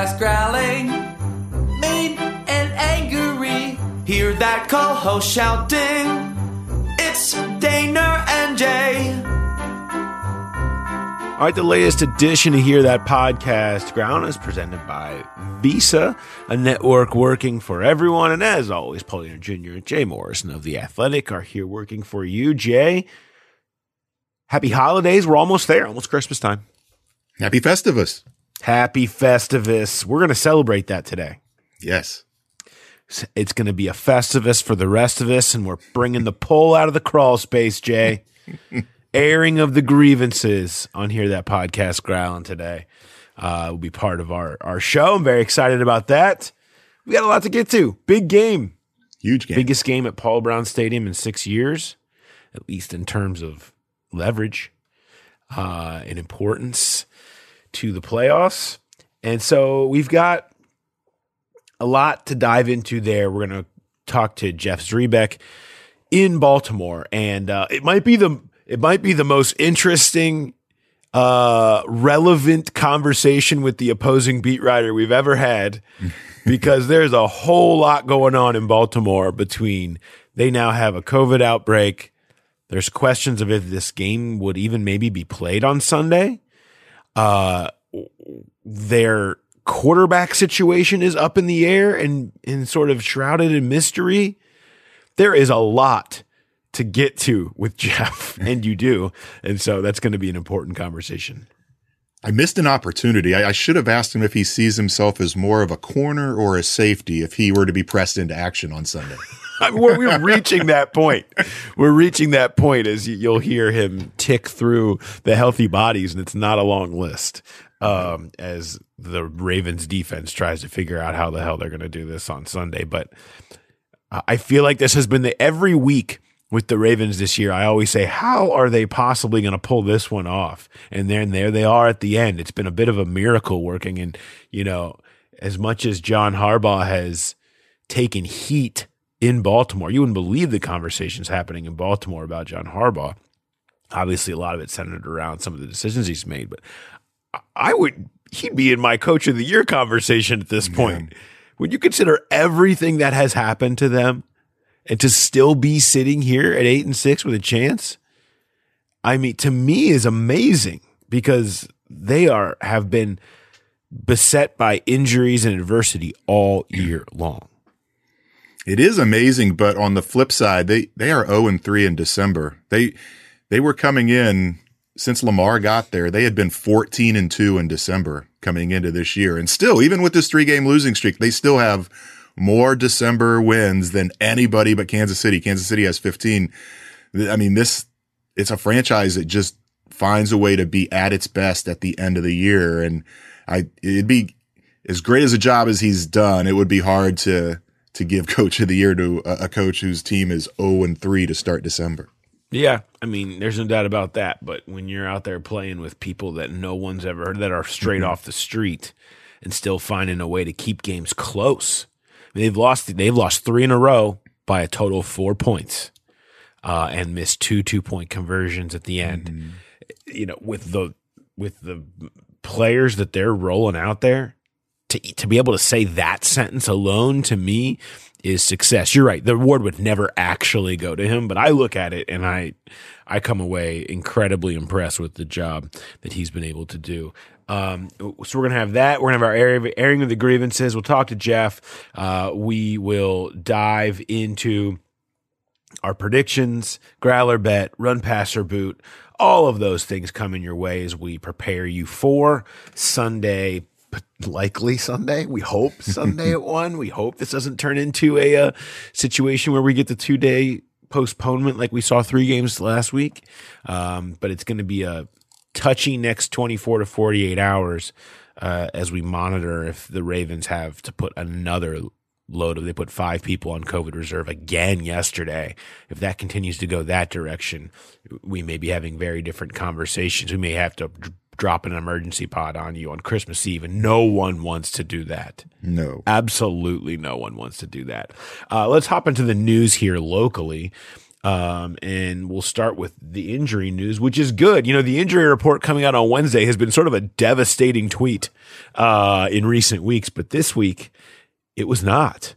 podcast growling, mean and angry. Hear that co-host shouting. It's Dehner and Jay. All right, the latest edition of Hear That Podcast Growl is presented by Visa, a network working for everyone. And as always, Paul Dehner Jr. and Jay Morrison of The Athletic are here working for you. Jay, happy holidays. We're almost there, almost Christmas time. Happy Festivus. Happy Festivus. We're going to celebrate that today. Yes. It's going to be a Festivus for the rest of us, and we're bringing the pole out of the crawl space, Jay. Airing of the grievances on Hear That Podcast Growling today uh, will be part of our, our show. I'm very excited about that. We got a lot to get to. Big game. Huge game. Biggest game at Paul Brown Stadium in six years, at least in terms of leverage uh, and importance to the playoffs. And so we've got a lot to dive into there. We're going to talk to Jeff Zrebiec in Baltimore, and uh, it might be the it might be the most interesting, uh, relevant conversation with the opposing beat writer we've ever had, because there's a whole lot going on in Baltimore. Between they now have a COVID outbreak. There's questions of if this game would even maybe be played on Sunday. Uh, their quarterback situation is up in the air and, and sort of shrouded in mystery. There is a lot to get to with Jeff, and you do. And so that's going to be an important conversation. I missed an opportunity. I, I, should have asked him if he sees himself as more of a corner or a safety if he were to be pressed into action on Sunday. we're, we're reaching that point. We're reaching that point as you'll hear him tick through the healthy bodies, and it's not a long list. Um, as the Ravens defense tries to figure out how the hell they're going to do this on Sunday, but I feel like this has been the every week with the Ravens this year. I always say, how are they possibly going to pull this one off? And then there they are at the end. It's been a bit of a miracle working. And you know, as much as John Harbaugh has taken heat in Baltimore. You wouldn't believe the conversations happening in Baltimore about John Harbaugh. Obviously, a lot of it centered around some of the decisions he's made, but I would he'd be in my coach of the year conversation at this point. When you consider everything that has happened to them and to still be sitting here at eight and six with a chance, I mean, to me is amazing because they are have been beset by injuries and adversity all year long. It is amazing, but on the flip side, they they are 0 and 3 in December. They they were coming in since Lamar got there, they had been 14 and 2 in December coming into this year. And still, even with this three game losing streak, they still have more December wins than anybody but Kansas City. Kansas City has 15. I mean, this, it's a franchise that just finds a way to be at its best at the end of the year. And I, it'd be as great as a job as he's done. It would be hard to, to give coach of the year to a, a coach whose team is 0 and 3 to start December. Yeah, I mean, there's no doubt about that. But when you're out there playing with people that no one's ever heard that are straight mm-hmm. off the street and still finding a way to keep games close, they've lost they've lost three in a row by a total of four points, uh, and missed two two point conversions at the end. Mm-hmm. You know, with the with the players that they're rolling out there, to to be able to say that sentence alone to me is success. You're right. The award would never actually go to him, but I look at it and I, I come away incredibly impressed with the job that he's been able to do. Um, so we're gonna have that. We're gonna have our airing of the grievances. We'll talk to Jeff. Uh, we will dive into our predictions, growler bet, run passer boot. All of those things coming in your way as we prepare you for Sunday likely Sunday. We hope Sunday at one. We hope this doesn't turn into a, a uh, situation where we get the two day postponement like we saw three games last week. Um, but it's going to be a touchy next 24 to 48 hours uh, as we monitor if the Ravens have to put another load of they put five people on COVID reserve again yesterday. If that continues to go that direction, we may be having very different conversations. We may have to drop an emergency pod on you on Christmas Eve, and no one wants to do that. No, absolutely no one wants to do that. Uh, let's hop into the news here locally. Um, and we'll start with the injury news, which is good. You know, the injury report coming out on Wednesday has been sort of a devastating tweet uh, in recent weeks, but this week it was not.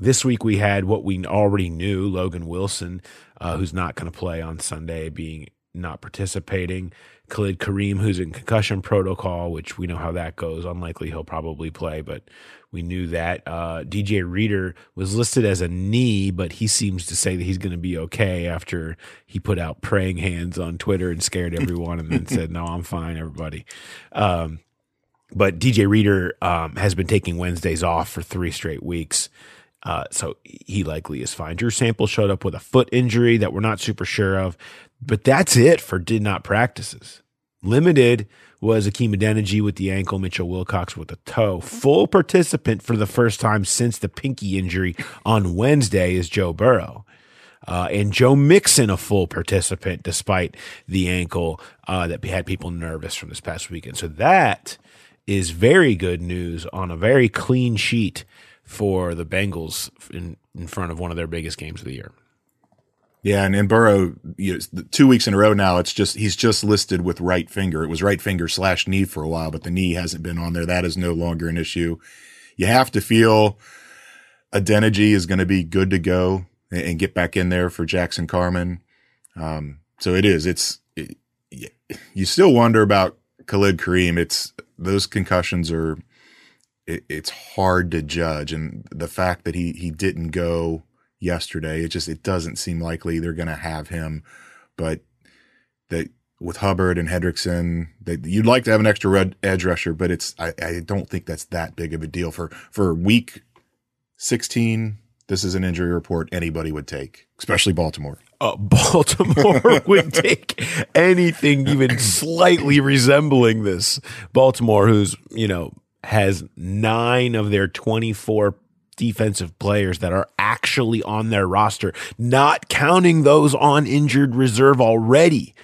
This week we had what we already knew Logan Wilson, uh, who's not going to play on Sunday, being not participating. Khalid Kareem, who's in concussion protocol, which we know how that goes. Unlikely he'll probably play, but we knew that. Uh, DJ Reader was listed as a knee, but he seems to say that he's going to be okay after he put out praying hands on Twitter and scared everyone and then said, No, I'm fine, everybody. Um, but DJ Reader um, has been taking Wednesdays off for three straight weeks. Uh, so he likely is fine. Drew Sample showed up with a foot injury that we're not super sure of. But that's it for did not practices. Limited was Hakeem Adeniji with the ankle, Mitchell Wilcox with the toe. Full participant for the first time since the pinky injury on Wednesday is Joe Burrow. Uh, and Joe Mixon, a full participant despite the ankle uh, that had people nervous from this past weekend. So that is very good news on a very clean sheet for the Bengals in, in front of one of their biggest games of the year. Yeah, and, and Burrow, you know, two weeks in a row now, it's just he's just listed with right finger. It was right finger slash knee for a while, but the knee hasn't been on there. That is no longer an issue. You have to feel Adeniji is going to be good to go and, and, get back in there for Jackson Carman. Um, so it is. It's it, you still wonder about Khalid Kareem. It's those concussions are. It, it's hard to judge, and the fact that he he didn't go yesterday. It just it doesn't seem likely they're going to have him, but that with Hubbard and Hendrickson, that you'd like to have an extra red edge rusher, but it's I, I don't think that's that big of a deal for for week sixteen. This is an injury report anybody would take, especially Baltimore. Uh, Baltimore would take anything even slightly resembling this. Baltimore, who's you know has nine of their 24 defensive players that are actually on their roster, not counting those on injured reserve already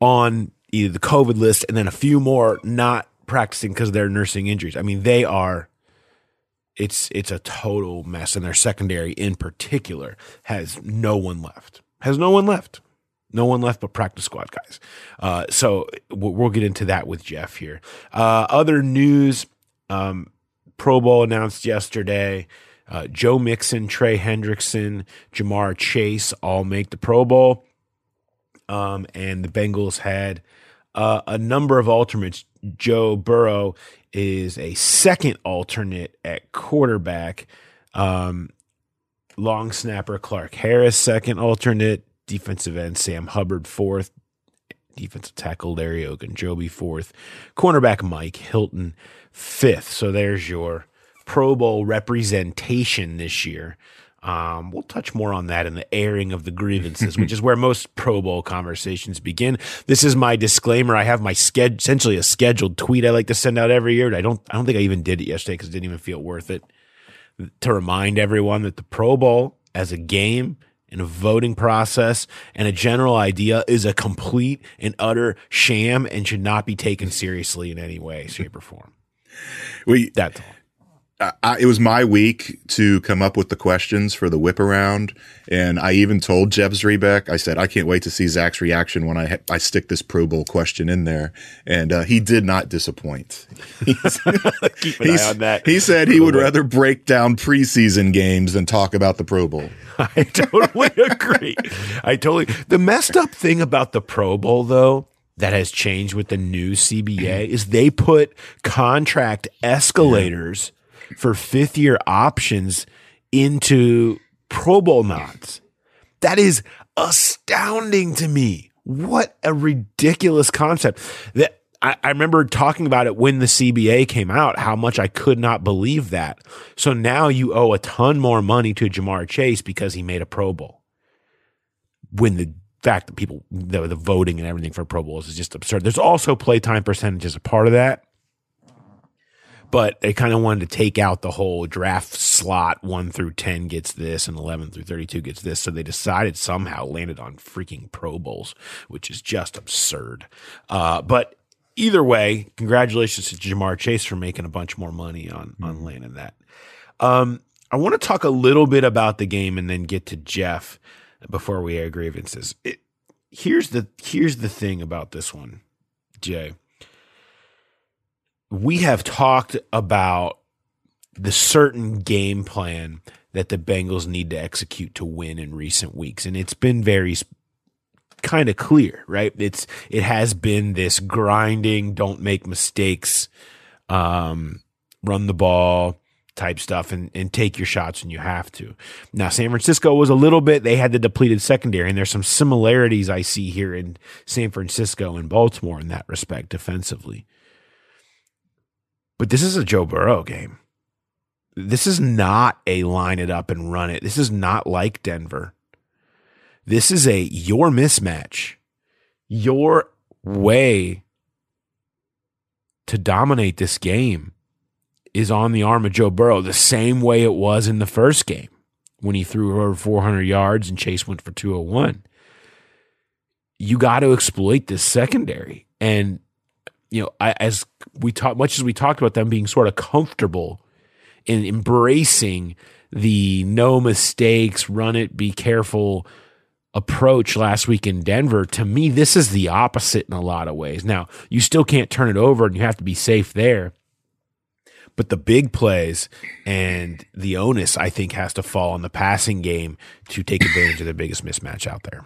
on either the COVID list and then a few more not practicing because they're nursing injuries. I mean, they are it's it's a total mess and their secondary in particular has no one left. Has no one left. No one left but practice squad guys. Uh, so we'll get into that with Jeff here. Uh, other news, um, Pro Bowl announced yesterday. Uh, Joe Mixon, Trey Hendrickson, Ja'Marr Chase all make the Pro Bowl. Um, and the Bengals had uh, a number of alternates. Joe Burrow is a second alternate at quarterback. Um, long snapper Clark Harris, second alternate. Defensive end Sam Hubbard, fourth. Defensive tackle Larry Ogunjobi, fourth. Cornerback Mike Hilton, fifth. So there's your Pro Bowl representation this year. Um, we'll touch more on that in the airing of the grievances, which is where most Pro Bowl conversations begin. This is my disclaimer. I have my schedule, essentially a scheduled tweet I like to send out every year. I don't, I don't think I even did it yesterday because it didn't even feel worth it to remind everyone that the Pro Bowl as a game and a voting process and a general idea is a complete and utter sham and should not be taken seriously in any way, shape, or form. We that's all. I, it was my week to come up with the questions for the whip around, and I even told Jeff Zrebiec. I said I can't wait to see Zach's reaction when I I stick this Pro Bowl question in there, and uh, he did not disappoint. Keep an eye on that. He said he would rather break down preseason games than talk about the Pro Bowl. I totally agree. I totally. The messed up thing about the Pro Bowl, though, that has changed with the new CBA is they put contract escalators for fifth year options into Pro Bowl nods. That is astounding to me. What a ridiculous concept. That I, I, remember talking about it when the CBA came out, how much I could not believe that. So now you owe a ton more money to Ja'Marr Chase because he made a Pro Bowl. When the fact that people the, the voting and everything for Pro Bowls is just absurd. There's also playtime percentage as a part of that. But they kind of wanted to take out the whole draft slot one through 10 gets this and 11 through 32 gets this. So they decided somehow landed on freaking Pro Bowls, which is just absurd. Uh, but either way, congratulations to Ja'Marr Chase for making a bunch more money on, on mm-hmm. landing that. Um, I want to talk a little bit about the game and then get to Jeff. before we air grievances. It, here's the here's the thing about this one, Jay. We have talked about the certain game plan that the Bengals need to execute to win in recent weeks, and it's been very kind of clear, right? It's it has been this grinding, don't make mistakes, um, run the ball type stuff and, and take your shots when you have to. Now, San Francisco was a little bit, they had the depleted secondary, and there's some similarities I see here in San Francisco and Baltimore in that respect defensively. But this is a Joe Burrow game. This is not a line it up and run it. This is not like Denver. This is a your mismatch, your way to dominate this game is on the arm of Joe Burrow, the same way it was in the first game when he threw over 400 yards and Chase went for 201. You got to exploit this secondary. And, you know, I, as we talked, much as we talked about them being sort of comfortable in embracing the no mistakes, run it, be careful approach last week in Denver, to me, this is the opposite in a lot of ways. Now, you still can't turn it over and you have to be safe there. But the big plays and the onus, I think, has to fall on the passing game to take advantage of the biggest mismatch out there.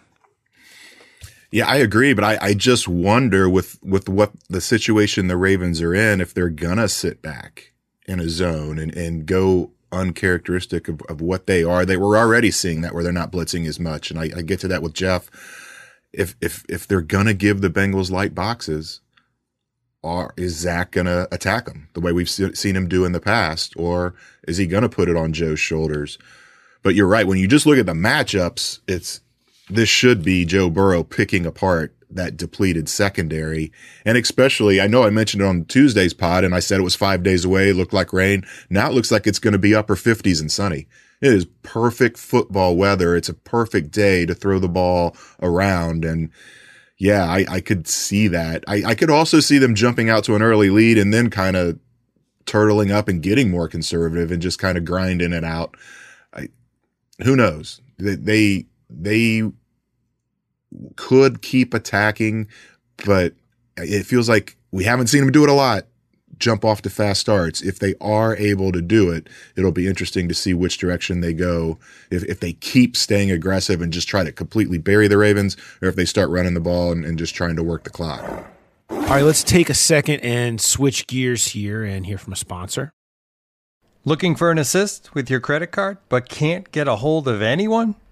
Yeah, I agree, but I, I just wonder with with what the situation the Ravens are in, if they're gonna sit back in a zone and, and go uncharacteristic of, of what they are. They were already seeing that where they're not blitzing as much. And I, I get to that with Jeff. If if if they're gonna give the Bengals light boxes, are is Zac to attack him the way we've seen him do in the past, or is he to put it on Joe's shoulders? But you're right. When you just look at the matchups, it's this should be Joe Burrow picking apart that depleted secondary. And especially, I know I mentioned it on Tuesday's pod and I said it was five days away. Looked like rain. Now it looks like it's going to be upper 50s and sunny. It is perfect football weather. It's a perfect day to throw the ball around. And yeah, I, I could see that. I, I could also see them jumping out to an early lead and then kind of turtling up and getting more conservative and just kind of grinding it out. I, who knows? They, they, they could keep attacking, but it feels like we haven't seen them do it a lot jump off to fast starts. If they are able to do it, it'll be interesting to see which direction they go. If, if they keep staying aggressive and just try to completely bury the Ravens, or if they start running the ball and, and just trying to work the clock. All right, let's take a second and switch gears here and hear from a sponsor. Looking for an assist with your credit card, but can't get a hold of anyone?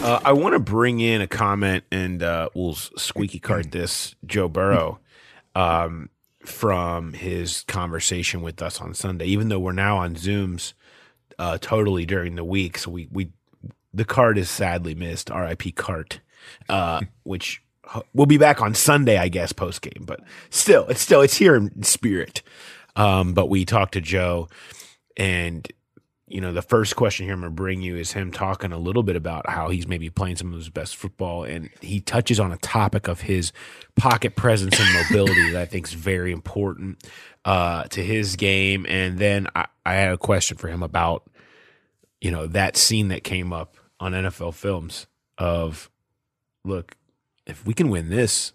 Uh, I want to bring in a comment, and uh, we'll squeaky cart this Joe Burrow um, from his conversation with us on Sunday. Even though we're now on Zooms uh, totally during the week, so we we the card is sadly missed. R.I.P. Cart, uh, which we'll be back on Sunday, I guess, post game. But still, it's still it's here in spirit. Um, but we talked to Joe, and you know, the first question here I'm going to bring you is him talking a little bit about how he's maybe playing some of his best football. And he touches on a topic of his pocket presence and mobility that I think is very important uh, to his game. And then I, I had a question for him about, you know, that scene that came up on NFL films of, look, if we can win this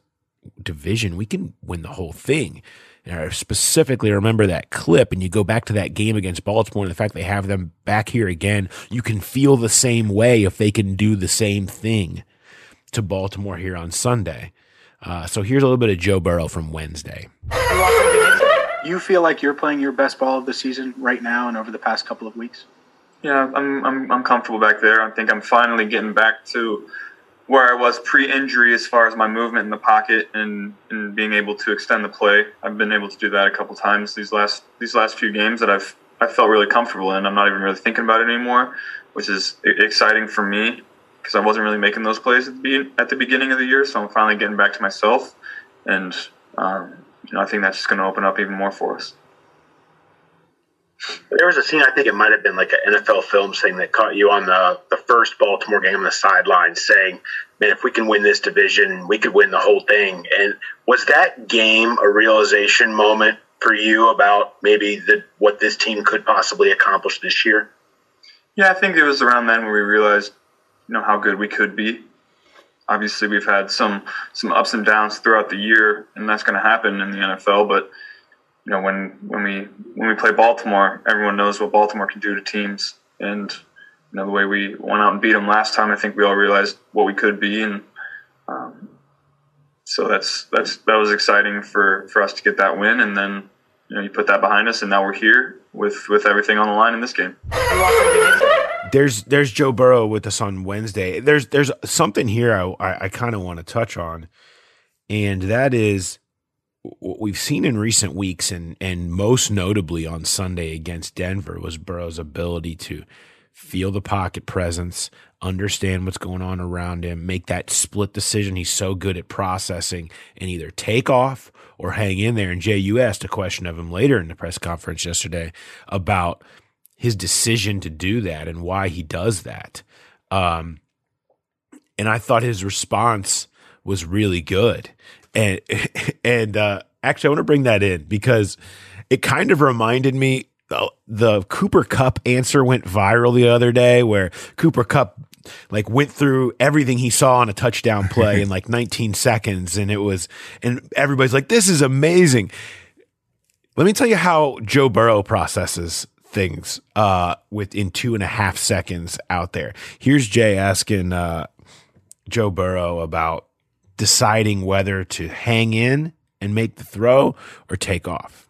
division, we can win the whole thing. And I specifically remember that clip, and you go back to that game against Baltimore and the fact they have them back here again. You can feel the same way if they can do the same thing to Baltimore here on Sunday. Uh, so here's a little bit of Joe Burrow from Wednesday. You feel like you're playing your best ball of the season right now and over the past couple of weeks? Yeah, I'm, I'm, I'm comfortable back there. I think I'm finally getting back to where I was pre-injury as far as my movement in the pocket and, and being able to extend the play. I've been able to do that a couple times these last these last few games that I've I felt really comfortable in. I'm not even really thinking about it anymore, which is exciting for me. because I wasn't really making those plays at the, at the beginning of the year. So I'm finally getting back to myself, and um, you know I think that's just going to open up even more for us. There was a scene, I think it might have been like an NFL film thing that caught you on the, the first Baltimore game on the sideline saying, man, if we can win this division, we could win the whole thing. And was that game a realization moment for you about maybe the, what this team could possibly accomplish this year? Yeah, I think it was around then when we realized, you know, how good we could be. Obviously, we've had some some ups and downs throughout the year, and that's going to happen in the NFL. But you know, when when we when we play Baltimore, everyone knows what Baltimore can do to teams, and you know the way we went out and beat them last time. I think we all realized what we could be, and um, so that's that's that was exciting for for us to get that win, and then you know you put that behind us, and now we're here with with everything on the line in this game. There's there's Joe Burrow with us on Wednesday. There's there's something here I I, I kind of want to touch on, and that is what we've seen in recent weeks, and and most notably on Sunday against Denver, was Burrow's ability to feel the pocket presence, understand what's going on around him, make that split decision. He's so good at processing, and either take off or hang in there. And Jay, you asked a question of him later in the press conference yesterday about his decision to do that and why he does that. Um, and I thought his response was really good. And and uh, actually, I want to bring that in because it kind of reminded me. The, the Cooper Kupp answer went viral the other day, where Cooper Kupp like went through everything he saw on a touchdown play in like 19 seconds, and it was, and everybody's like, "This is amazing." Let me tell you how Joe Burrow processes things uh, within two and a half seconds out there. Here's Jay asking uh, Joe Burrow about deciding whether to hang in and make the throw or take off.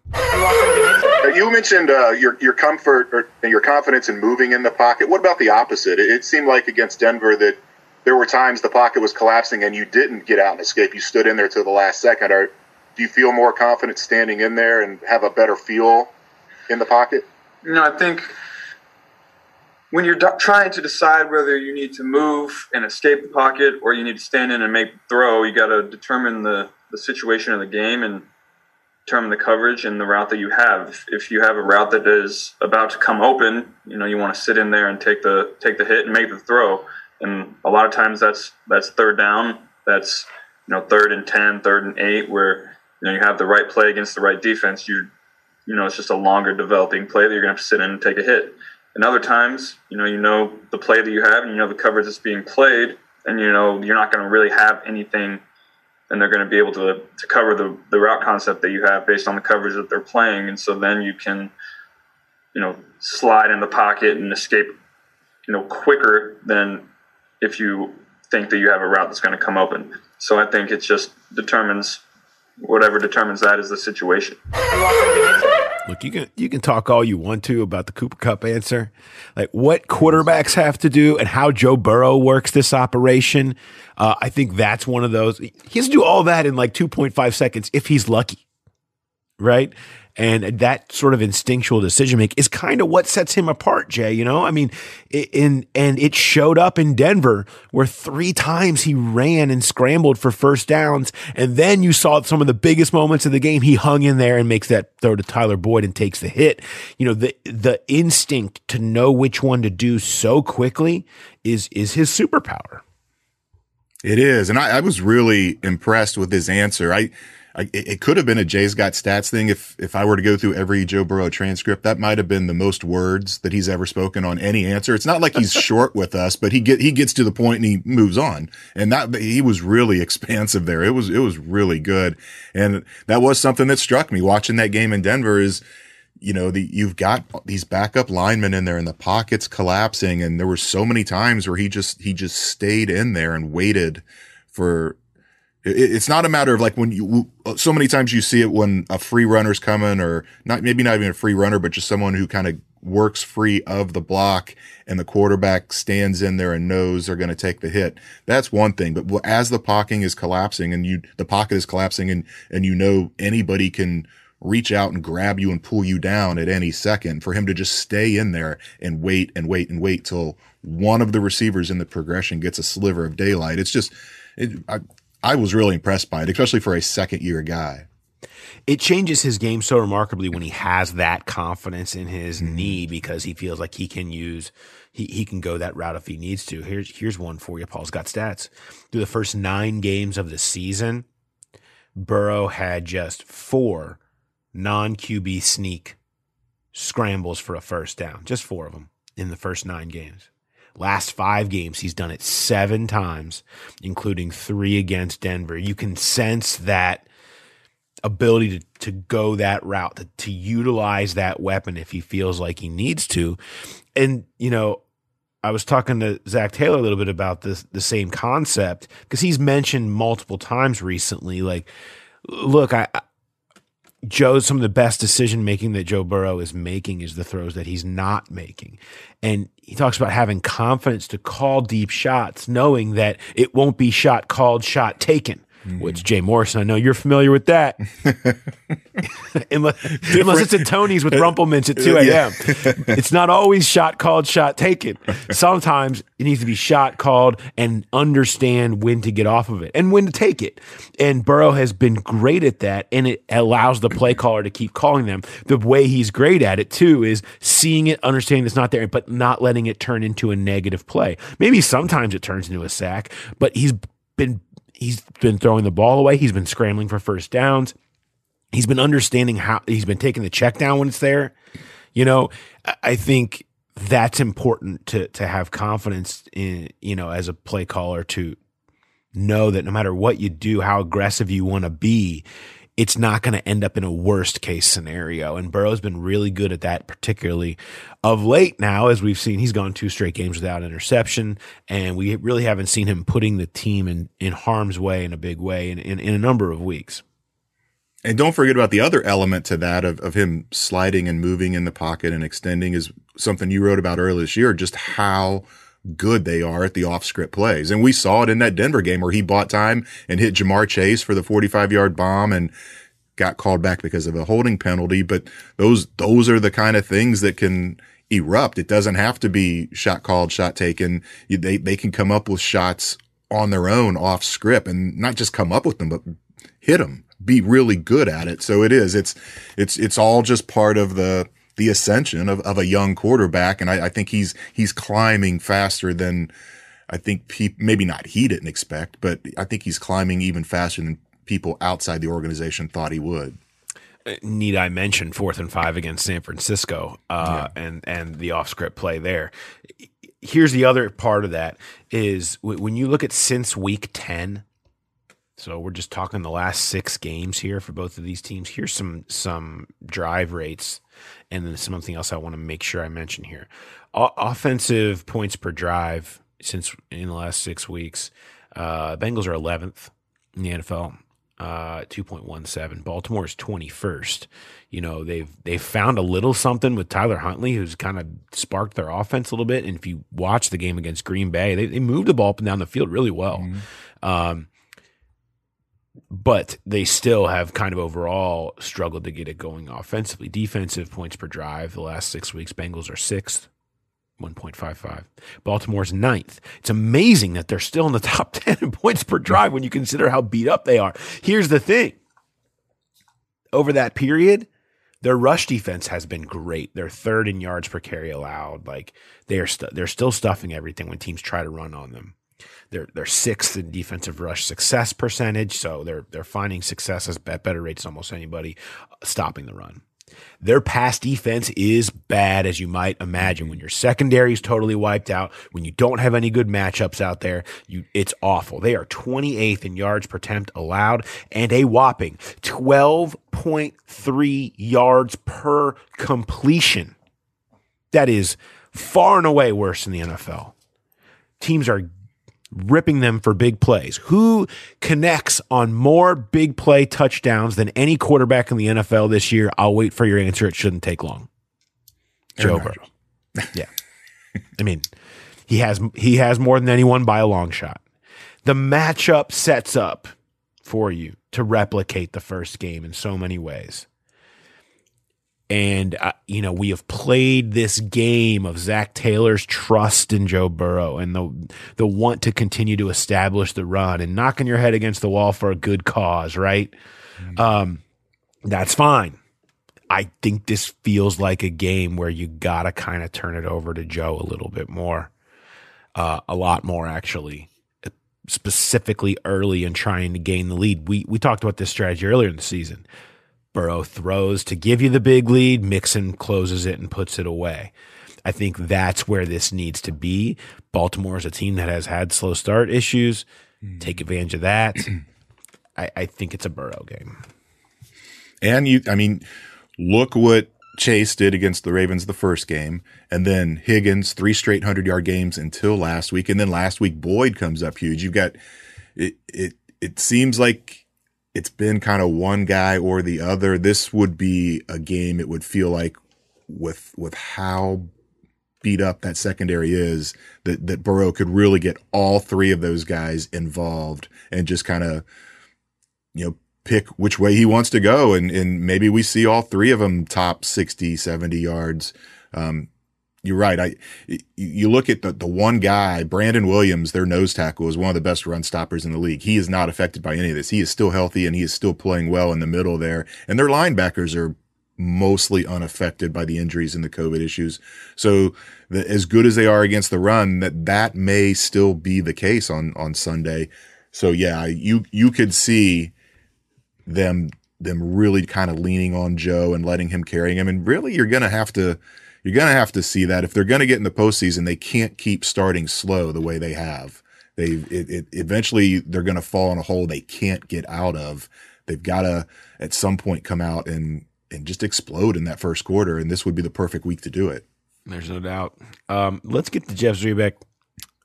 You mentioned uh, your your comfort or your confidence in moving in the pocket. What about the opposite? It, it seemed like against Denver that there were times the pocket was collapsing and you didn't get out and escape. You stood in there till the last second. Or do you feel more confident standing in there and have a better feel in the pocket? You know, I think when you're do- trying to decide whether you need to move and escape the pocket or you need to stand in and make the throw, you got to determine the, the situation of the game and determine the coverage and the route that you have. If, you have a route that is about to come open, you know, you want to sit in there and take the take the hit and make the throw. And a lot of times that's that's third down. That's you know third and 10, third and eight, where you know you have the right play against the right defense. You you know it's just a longer developing play that you're gonna have to sit in and take a hit. And other times, you know, you know the play that you have, and you know the coverage that's being played, and you know you're not going to really have anything, and they're going to be able to to cover the the route concept that you have based on the coverage that they're playing, and so then you can, you know, slide in the pocket and escape, you know, quicker than if you think that you have a route that's going to come open. So I think it just determines whatever determines that is the situation. Look, you can you can talk all you want to about the Cooper Kupp answer, like what quarterbacks have to do and how Joe Burrow works this operation. Uh, I think that's one of those. He has to do all that in like two point five seconds if he's lucky, right? And that sort of instinctual decision making is kind of what sets him apart, Jay. You know, I mean, in and it showed up in Denver where three times he ran and scrambled for first downs, and then you saw some of the biggest moments of the game. He hung in there and makes that throw to Tyler Boyd and takes the hit. You know, the the instinct to know which one to do so quickly is is his superpower. It is, and I, I was really impressed with his answer. I I, it could have been a Jay's got stats thing. If if I were to go through every Joe Burrow transcript, that might have been the most words that he's ever spoken on any answer. It's not like he's short with us, but he get he gets to the point and he moves on. And that he was really expansive there. It was it was really good, and that was something that struck me watching that game in Denver. Is you know, the, you've got these backup linemen in there and the pockets collapsing. And there were so many times where he just, he just stayed in there and waited for, it's not a matter of like when you, uh, so many times you see it when a free runner's coming or not, maybe not even a free runner, but just someone who kind of works free of the block and the quarterback stands in there and knows they're going to take the hit. That's one thing. But as the pocket is collapsing and you, the pocket is collapsing and, and you know anybody can reach out and grab you and pull you down at any second. For him to just stay in there and wait and wait and wait till one of the receivers in the progression gets a sliver of daylight. It's just, it, I, I was really impressed by it, especially for a second year guy. It changes his game so remarkably when he has that confidence in his mm-hmm. knee because he feels like he can use he, he can go that route if he needs to. Here's here's one for you. Paul's got stats. Through the first nine games of the season, Burrow had just four non QB sneak scrambles for a first down. Just four of them in the first nine games. Last five games, he's done it seven times, including three against Denver. You can sense that ability to, to go that route, to, to utilize that weapon if he feels like he needs to. And, you know, I was talking to Zac Taylor a little bit about this, the same concept because he's mentioned multiple times recently, like, look, I, Joe, some of the best decision making that Joe Burrow is making is the throws that he's not making. And he talks about having confidence to call deep shots, knowing that it won't be shot called, shot taken. Mm-hmm. Which Jay Morrison, I know you're familiar with that. unless, unless, it's at Tony's with Rumple Minze at 2 a.m. Yeah. it's not always shot called, shot taken. Sometimes it needs to be shot called and understand when to get off of it and when to take it. And Burrow has been great at that, and it allows the play caller to keep calling them. The way he's great at it too is seeing it, understanding it's not there, but not letting it turn into a negative play. Maybe sometimes it turns into a sack, but he's been he's been throwing the ball away. He's been scrambling for first downs. He's been understanding how he's been taking the check down when it's there. You know, I think that's important to to have confidence in, you know, as a play caller to know that no matter what you do, how aggressive you want to be, it's not going to end up in a worst case scenario. And Burrow's been really good at that, particularly of late now, as we've seen, he's gone two straight games without interception. And we really haven't seen him putting the team in, in harm's way in a big way in, in, in a number of weeks. And don't forget about the other element to that of, of him sliding and moving in the pocket and extending is something you wrote about earlier this year, just how good they are at the off script plays. And we saw it in that Denver game where he bought time and hit Ja'Marr Chase for the 45 yard bomb and got called back because of a holding penalty. But those, those are the kind of things that can erupt. It doesn't have to be shot called, shot taken. They, they can come up with shots on their own off script and not just come up with them, but hit them, be really good at it. So it is, it's, it's, it's all just part of the, the ascension of, of a young quarterback. And I, I think he's, he's climbing faster than I think pe- maybe not he didn't expect, but I think he's climbing even faster than people outside the organization thought he would. Uh, need I mention fourth and five against San Francisco uh, yeah. and and the off script play there? Here's the other part of that is when you look at since week ten, so we're just talking the last six games here for both of these teams. Here's some some drive rates and then something else I want to make sure I mention here. O- offensive points per drive since in the last six weeks, uh, Bengals are 11th in the NFL, uh, 2.17. Baltimore is 21st. You know they've they've found a little something with Tyler Huntley, who's kind of sparked their offense a little bit. And if you watch the game against Green Bay, they, they moved the ball up and down the field really well. Mm-hmm. Um, but they still have kind of overall struggled to get it going offensively. Defensive points per drive the last six weeks, Bengals are sixth, 1.55. Baltimore's ninth. It's amazing that they're still in the top 10 in points per drive when you consider how beat up they are. Here's the thing over that period, their rush defense has been great. They're third in yards per carry allowed. Like they are, st- they're still stuffing everything when teams try to run on them. They're they're sixth in defensive rush success percentage, so they're they're finding success at better rates than almost anybody uh, stopping the run. Their pass defense is bad as you might imagine. When your secondary is totally wiped out, when you don't have any good matchups out there, you it's awful. They are 28th in yards per attempt allowed and a whopping 12.3 yards per completion. That is far and away worse than the NFL. Teams are ripping them for big plays. Who connects on more big play touchdowns than any quarterback in the NFL this year? I'll wait for your answer. It shouldn't take long. Joe Burrow. yeah. I mean, he has he has more than anyone by a long shot. The matchup sets up for you to replicate the first game in so many ways. And, uh, you know, we have played this game of Zac Taylor's trust in Joe Burrow and the, the want to continue to establish the run and knocking your head against the wall for a good cause, right? Um, that's fine. I think this feels like a game where you got to kind of turn it over to Joe a little bit more, uh, a lot more actually, specifically early in trying to gain the lead. We we talked about this strategy earlier in the season. Burrow throws to give you the big lead, Mixon closes it and puts it away. I think that's where this needs to be. Baltimore is a team that has had slow start issues. Take advantage of that. I, I think it's a Burrow game. And you, I mean, look what Chase did against the Ravens the first game, and then Higgins three straight hundred yard games until last week, and then last week Boyd comes up huge. You've got it. It it seems like it's been kind of one guy or the other. This would be a game. It would feel like with with how beat up that secondary is that that Burrow could really get all three of those guys involved and just kind of you know pick which way he wants to go and and maybe we see all three of them top 60 70 yards um, you're right. I you look at the the one guy Brandon Williams their nose tackle is one of the best run stoppers in the league. He is not affected by any of this. He is still healthy and he is still playing well in the middle there. And their linebackers are mostly unaffected by the injuries and the covid issues. So the, as good as they are against the run that that may still be the case on on Sunday. So yeah you you could see them them really kind of leaning on Joe and letting him carry him. And really, you're gonna have to you're gonna have to see that if they're gonna get in the postseason, they can't keep starting slow the way they have. They it, it eventually they're gonna fall in a hole they can't get out of. They've got to at some point come out and and just explode in that first quarter, and this would be the perfect week to do it. There's no doubt. Um, let's get to Jeff Zrebiec,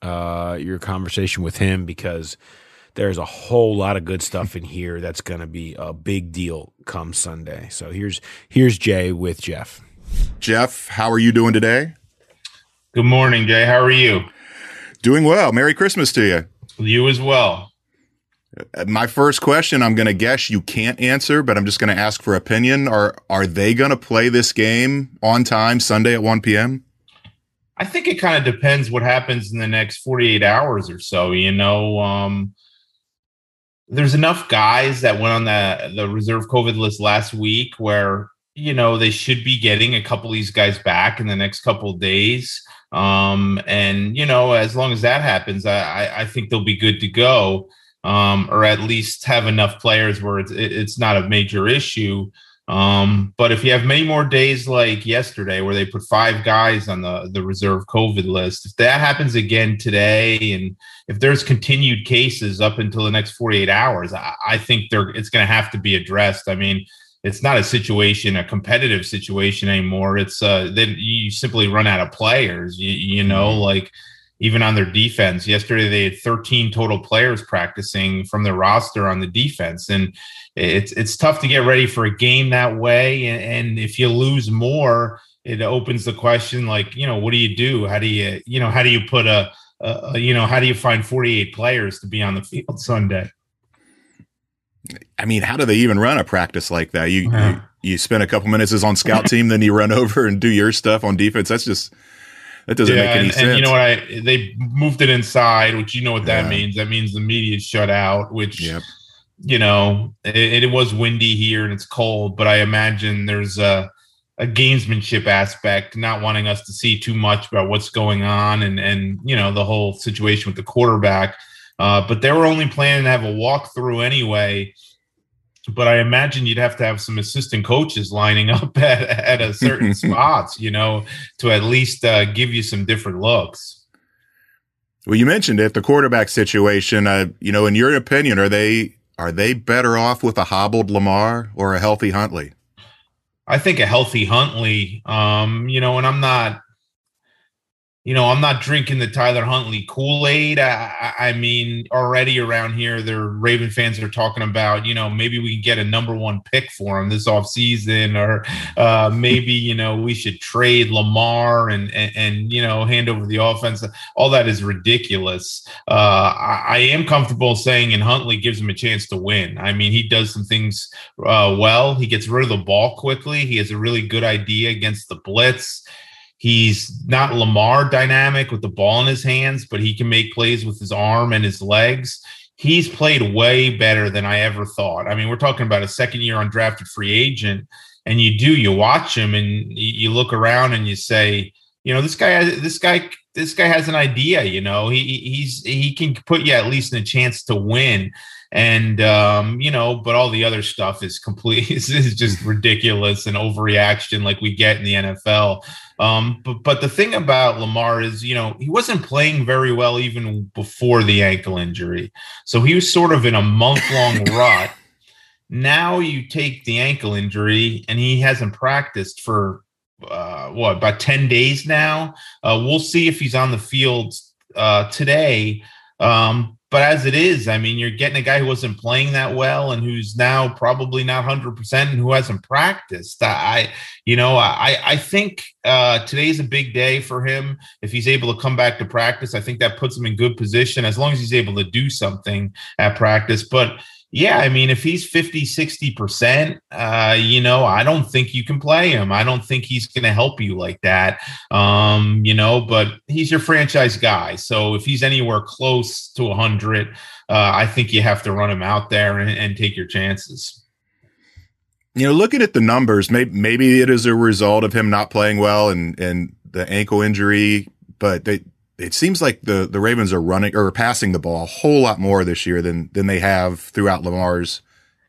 uh, your conversation with him because there's a whole lot of good stuff in here that's going to be a big deal come Sunday. So here's here's Jay with Jeff. Jeff, how are you doing today? Good morning, Jay. How are you? Doing well. Merry Christmas to you. You as well. My first question, I'm going to guess you can't answer, but I'm just going to ask for opinion. Are are they going to play this game on time Sunday at 1 p.m.? I think it kind of depends what happens in the next 48 hours or so. You know, um, there's enough guys that went on the the reserve COVID list last week where you know they should be getting a couple of these guys back in the next couple of days. Um, and you know, as long as that happens, I, I think they'll be good to go, um, or at least have enough players where it's it's not a major issue. Um, but if you have many more days like yesterday, where they put five guys on the, the reserve COVID list, if that happens again today, and if there's continued cases up until the next 48 hours, I, I think they're, it's going to have to be addressed. I mean, it's not a situation, a competitive situation anymore. It's uh, then you simply run out of players. You, you know, mm-hmm. like even on their defense. Yesterday they had 13 total players practicing from their roster on the defense, and it's it's tough to get ready for a game that way. And, and if you lose more, it opens the question like, you know, what do you do? How do you, you know, how do you put a, a you know, how do you find 48 players to be on the field Sunday? I mean, how do they even run a practice like that? You you, uh-huh. you spend a couple minutes as on scout team, then you run over and do your stuff on defense. That's just that doesn't yeah, make any and, sense. And you know what? I they moved it inside, which you know what that yeah. means. That means the media shut out, which yep. you know it, it, was windy here and it's cold, but I imagine there's a a gamesmanship aspect, not wanting us to see too much about what's going on and and you know the whole situation with the quarterback. Uh, but they were only planning to have a walkthrough anyway but I imagine you'd have to have some assistant coaches lining up at, at a certain spots, you know, to at least uh, give you some different looks. Well, you mentioned it, the quarterback situation. Uh, you know, in your opinion, are they are they better off with a hobbled Lamar or a healthy Huntley? I think a healthy Huntley. Um, you know, and I'm not you know, I'm not drinking the Tyler Huntley Kool Aid. I, I, mean, already around here, the Raven fans are talking about, you know, maybe we can get a number one pick for him this offseason, or uh, maybe, you know, we should trade Lamar and, and, and, you know, hand over the offense. All that is ridiculous. Uh, I, I, am comfortable saying, and Huntley gives him a chance to win. I mean, he does some things uh, well. He gets rid of the ball quickly. He has a really good idea against the blitz He's not Lamar dynamic with the ball in his hands, but he can make plays with his arm and his legs. He's played way better than I ever thought. I mean, we're talking about a second year undrafted free agent, and you do you watch him and you look around and you say, you know, this guy, this guy, this guy has an idea. You know, he he's he can put you at least in a chance to win and um, you know, but all the other stuff is complete is, just ridiculous and overreaction like we get in the NFL. Um, but but the thing about Lamar is, you know, he wasn't playing very well even before the ankle injury, so he was sort of in a month long rut. Now you take the ankle injury, and he hasn't practiced for uh, what about ten days now. Uh, we'll see if he's on the field uh, today. Um, but as it is, I mean, you're getting a guy who wasn't playing that well and who's now probably not 100% and who hasn't practiced. I, you know, I, I think uh, today's a big day for him. If he's able to come back to practice, I think that puts him in good position as long as he's able to do something at practice. But yeah, I mean, if he's 50, 60%, uh, you know, I don't think you can play him. I don't think he's going to help you like that. Um, you know, but he's your franchise guy. So if he's anywhere close to 100, uh, I think you have to run him out there and, and take your chances. You know, looking at the numbers, maybe, maybe it is a result of him not playing well and, and the ankle injury, but they, it seems like the the Ravens are running or passing the ball a whole lot more this year than than they have throughout Lamar's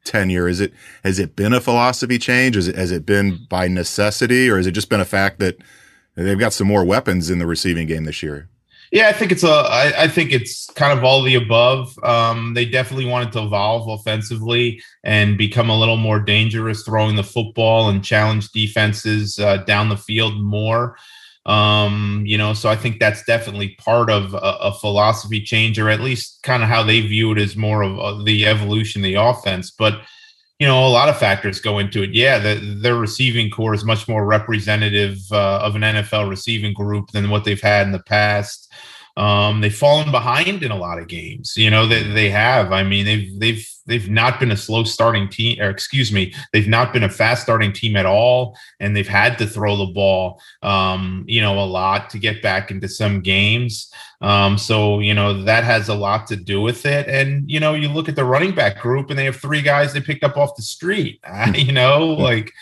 tenure. Is it has it been a philosophy change? Is it has it been by necessity, or has it just been a fact that they've got some more weapons in the receiving game this year? Yeah, I think it's a. I, I think it's kind of all the above. Um, they definitely wanted to evolve offensively and become a little more dangerous throwing the football and challenge defenses uh, down the field more. Um, you know, so I think that's definitely part of a, a philosophy change, or at least kind of how they view it as more of the evolution of the offense. But you know, a lot of factors go into it. Yeah, the, their receiving corps is much more representative uh, of an NFL receiving group than what they've had in the past. Um, they've fallen behind in a lot of games. You know, they, they have. I mean, they've they've they've not been a slow starting team, or excuse me, they've not been a fast starting team at all, and they've had to throw the ball, um, you know, a lot to get back into some games. Um, so you know that has a lot to do with it. And you know, you look at the running back group, and they have three guys they picked up off the street. you know, like.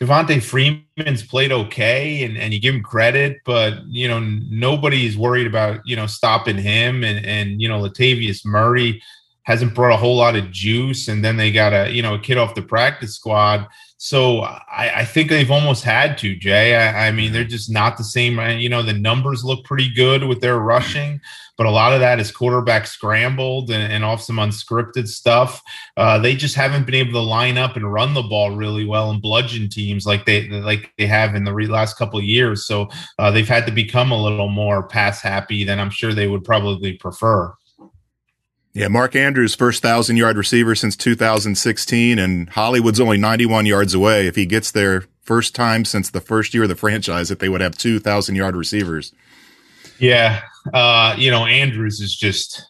Devonta Freeman's played okay and, and you give him credit, but you know, nobody's worried about, you know, stopping him and, and you know, Latavius Murray hasn't brought a whole lot of juice, and then they got a you know a kid off the practice squad. So I, I think they've almost had to, Jay. I, I, mean, they're just not the same. You know, the numbers look pretty good with their rushing, but a lot of that is quarterback scrambled and, and off some unscripted stuff. Uh, they just haven't been able to line up and run the ball really well and bludgeon teams like they like they have in the re- last couple of years. So uh, they've had to become a little more pass happy than I'm sure they would probably prefer. Yeah, Mark Andrews, first thousand yard receiver since 2016, and Hollywood's only 91 yards away. If he gets there, first time since the first year of the franchise that they would have 2,000 yard receivers. Yeah, uh, you know, Andrews is just.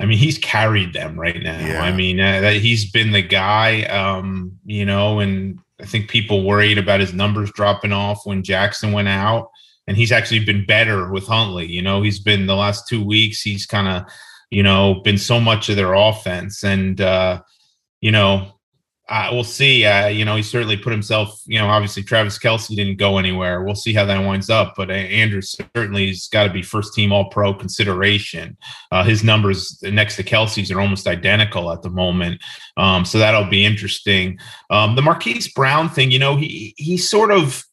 I mean, he's carried them right now. Yeah. I mean, uh, he's been the guy. Um, you know, and I think people worried about his numbers dropping off when Jackson went out, and he's actually been better with Huntley. You know, he's been the last two weeks. He's kind of you know, been so much of their offense. And, uh, you know, uh, we'll see. Uh, you know, he certainly put himself, you know, obviously Travis Kelce didn't go anywhere. We'll see how that winds up. But uh, Andrew certainly has got to be first team all pro consideration. Uh, his numbers next to Kelce's are almost identical at the moment. Um, so that'll be interesting. Um, the Marquise Brown thing, you know, he, he sort of,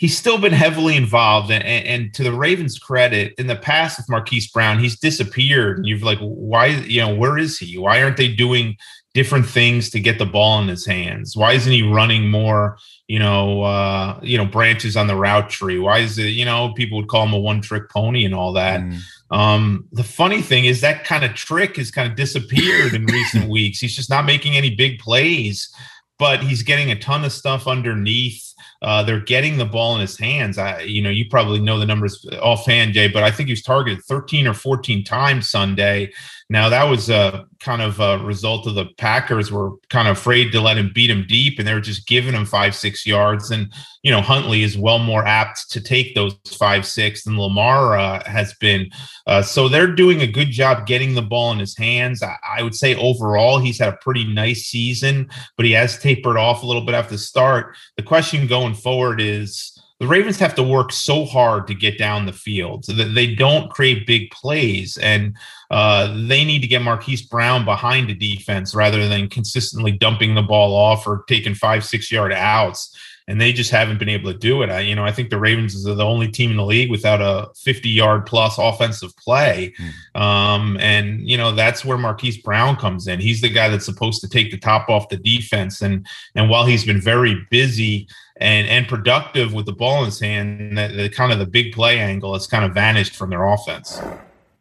he's still been heavily involved. And, and, and, to the Ravens' credit, in the past with Marquise Brown, he's disappeared. And you've like, why, you know, where is he? Why aren't they doing different things to get the ball in his hands? Why isn't he running more, you know, uh, you know, branches on the route tree? Why is it, you know, people would call him a one trick pony and all that. Mm. Um, the funny thing is that kind of trick has kind of disappeared in recent weeks. He's just not making any big plays, but he's getting a ton of stuff underneath uh, they're getting the ball in his hands. I, you know, you probably know the numbers offhand, Jay, but I think he was targeted 13 or 14 times Sunday. Now that was a kind of a result of the Packers were kind of afraid to let him beat him deep, and they were just giving him five, six yards. And you know, Huntley is well more apt to take those five, six than Lamar uh, has been. Uh, so they're doing a good job getting the ball in his hands. I, I, would say overall he's had a pretty nice season, but he has tapered off a little bit after the start. The question going forward is the Ravens have to work so hard to get down the field so that they don't create big plays. And uh, they need to get Marquise Brown behind the defense rather than consistently dumping the ball off or taking five, six yard outs. And they just haven't been able to do it. I, you know, I think the Ravens are the only team in the league without a 50 yard plus offensive play. Mm. Um, and, you know, that's where Marquise Brown comes in. He's the guy that's supposed to take the top off the defense. And, and while he's been very busy, and and productive with the ball in his hand. The, the, kind of the big play angle has kind of vanished from their offense.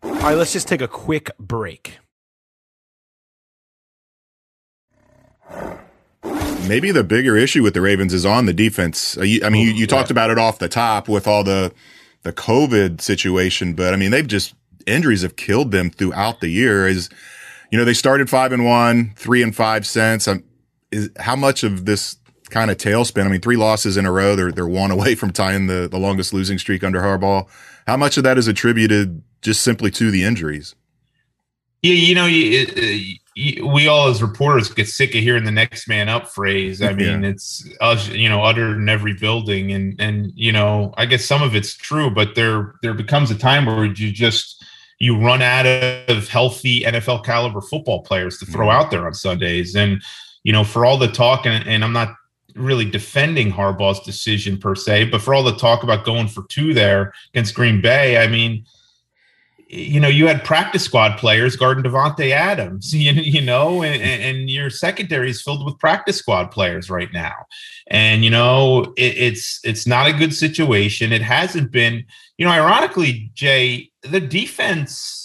All right, let's just take a quick break. Maybe the bigger issue with the Ravens is on the defense. Uh, I mean, you, you talked about it off the top with all the the COVID situation, but I mean, they've just injuries have killed them throughout the year. Is you know they started five and one, three and five cents. Um, is how much of this kind of tailspin. I mean, three losses in a row. They're they're one away from tying the the longest losing streak under Harbaugh. How much of that is attributed just simply to the injuries? Yeah, you know, you, you, we all as reporters get sick of hearing the next man up phrase. I mean, yeah. it's you know uttered in every building, and and you know, I guess some of it's true, but there there becomes a time where you just you run out of healthy NFL caliber football players to throw mm-hmm. out there on Sundays, and you know, for all the talk, and, and I'm not really defending Harbaugh's decision per se, but for all the talk about going for two there against Green Bay, I mean, you know, you had practice squad players guarding Davante Adams, you, you know, and, and, your secondary is filled with practice squad players right now. And, you know, it, it's it's not a good situation. It hasn't been, you know, ironically, Jay, the defense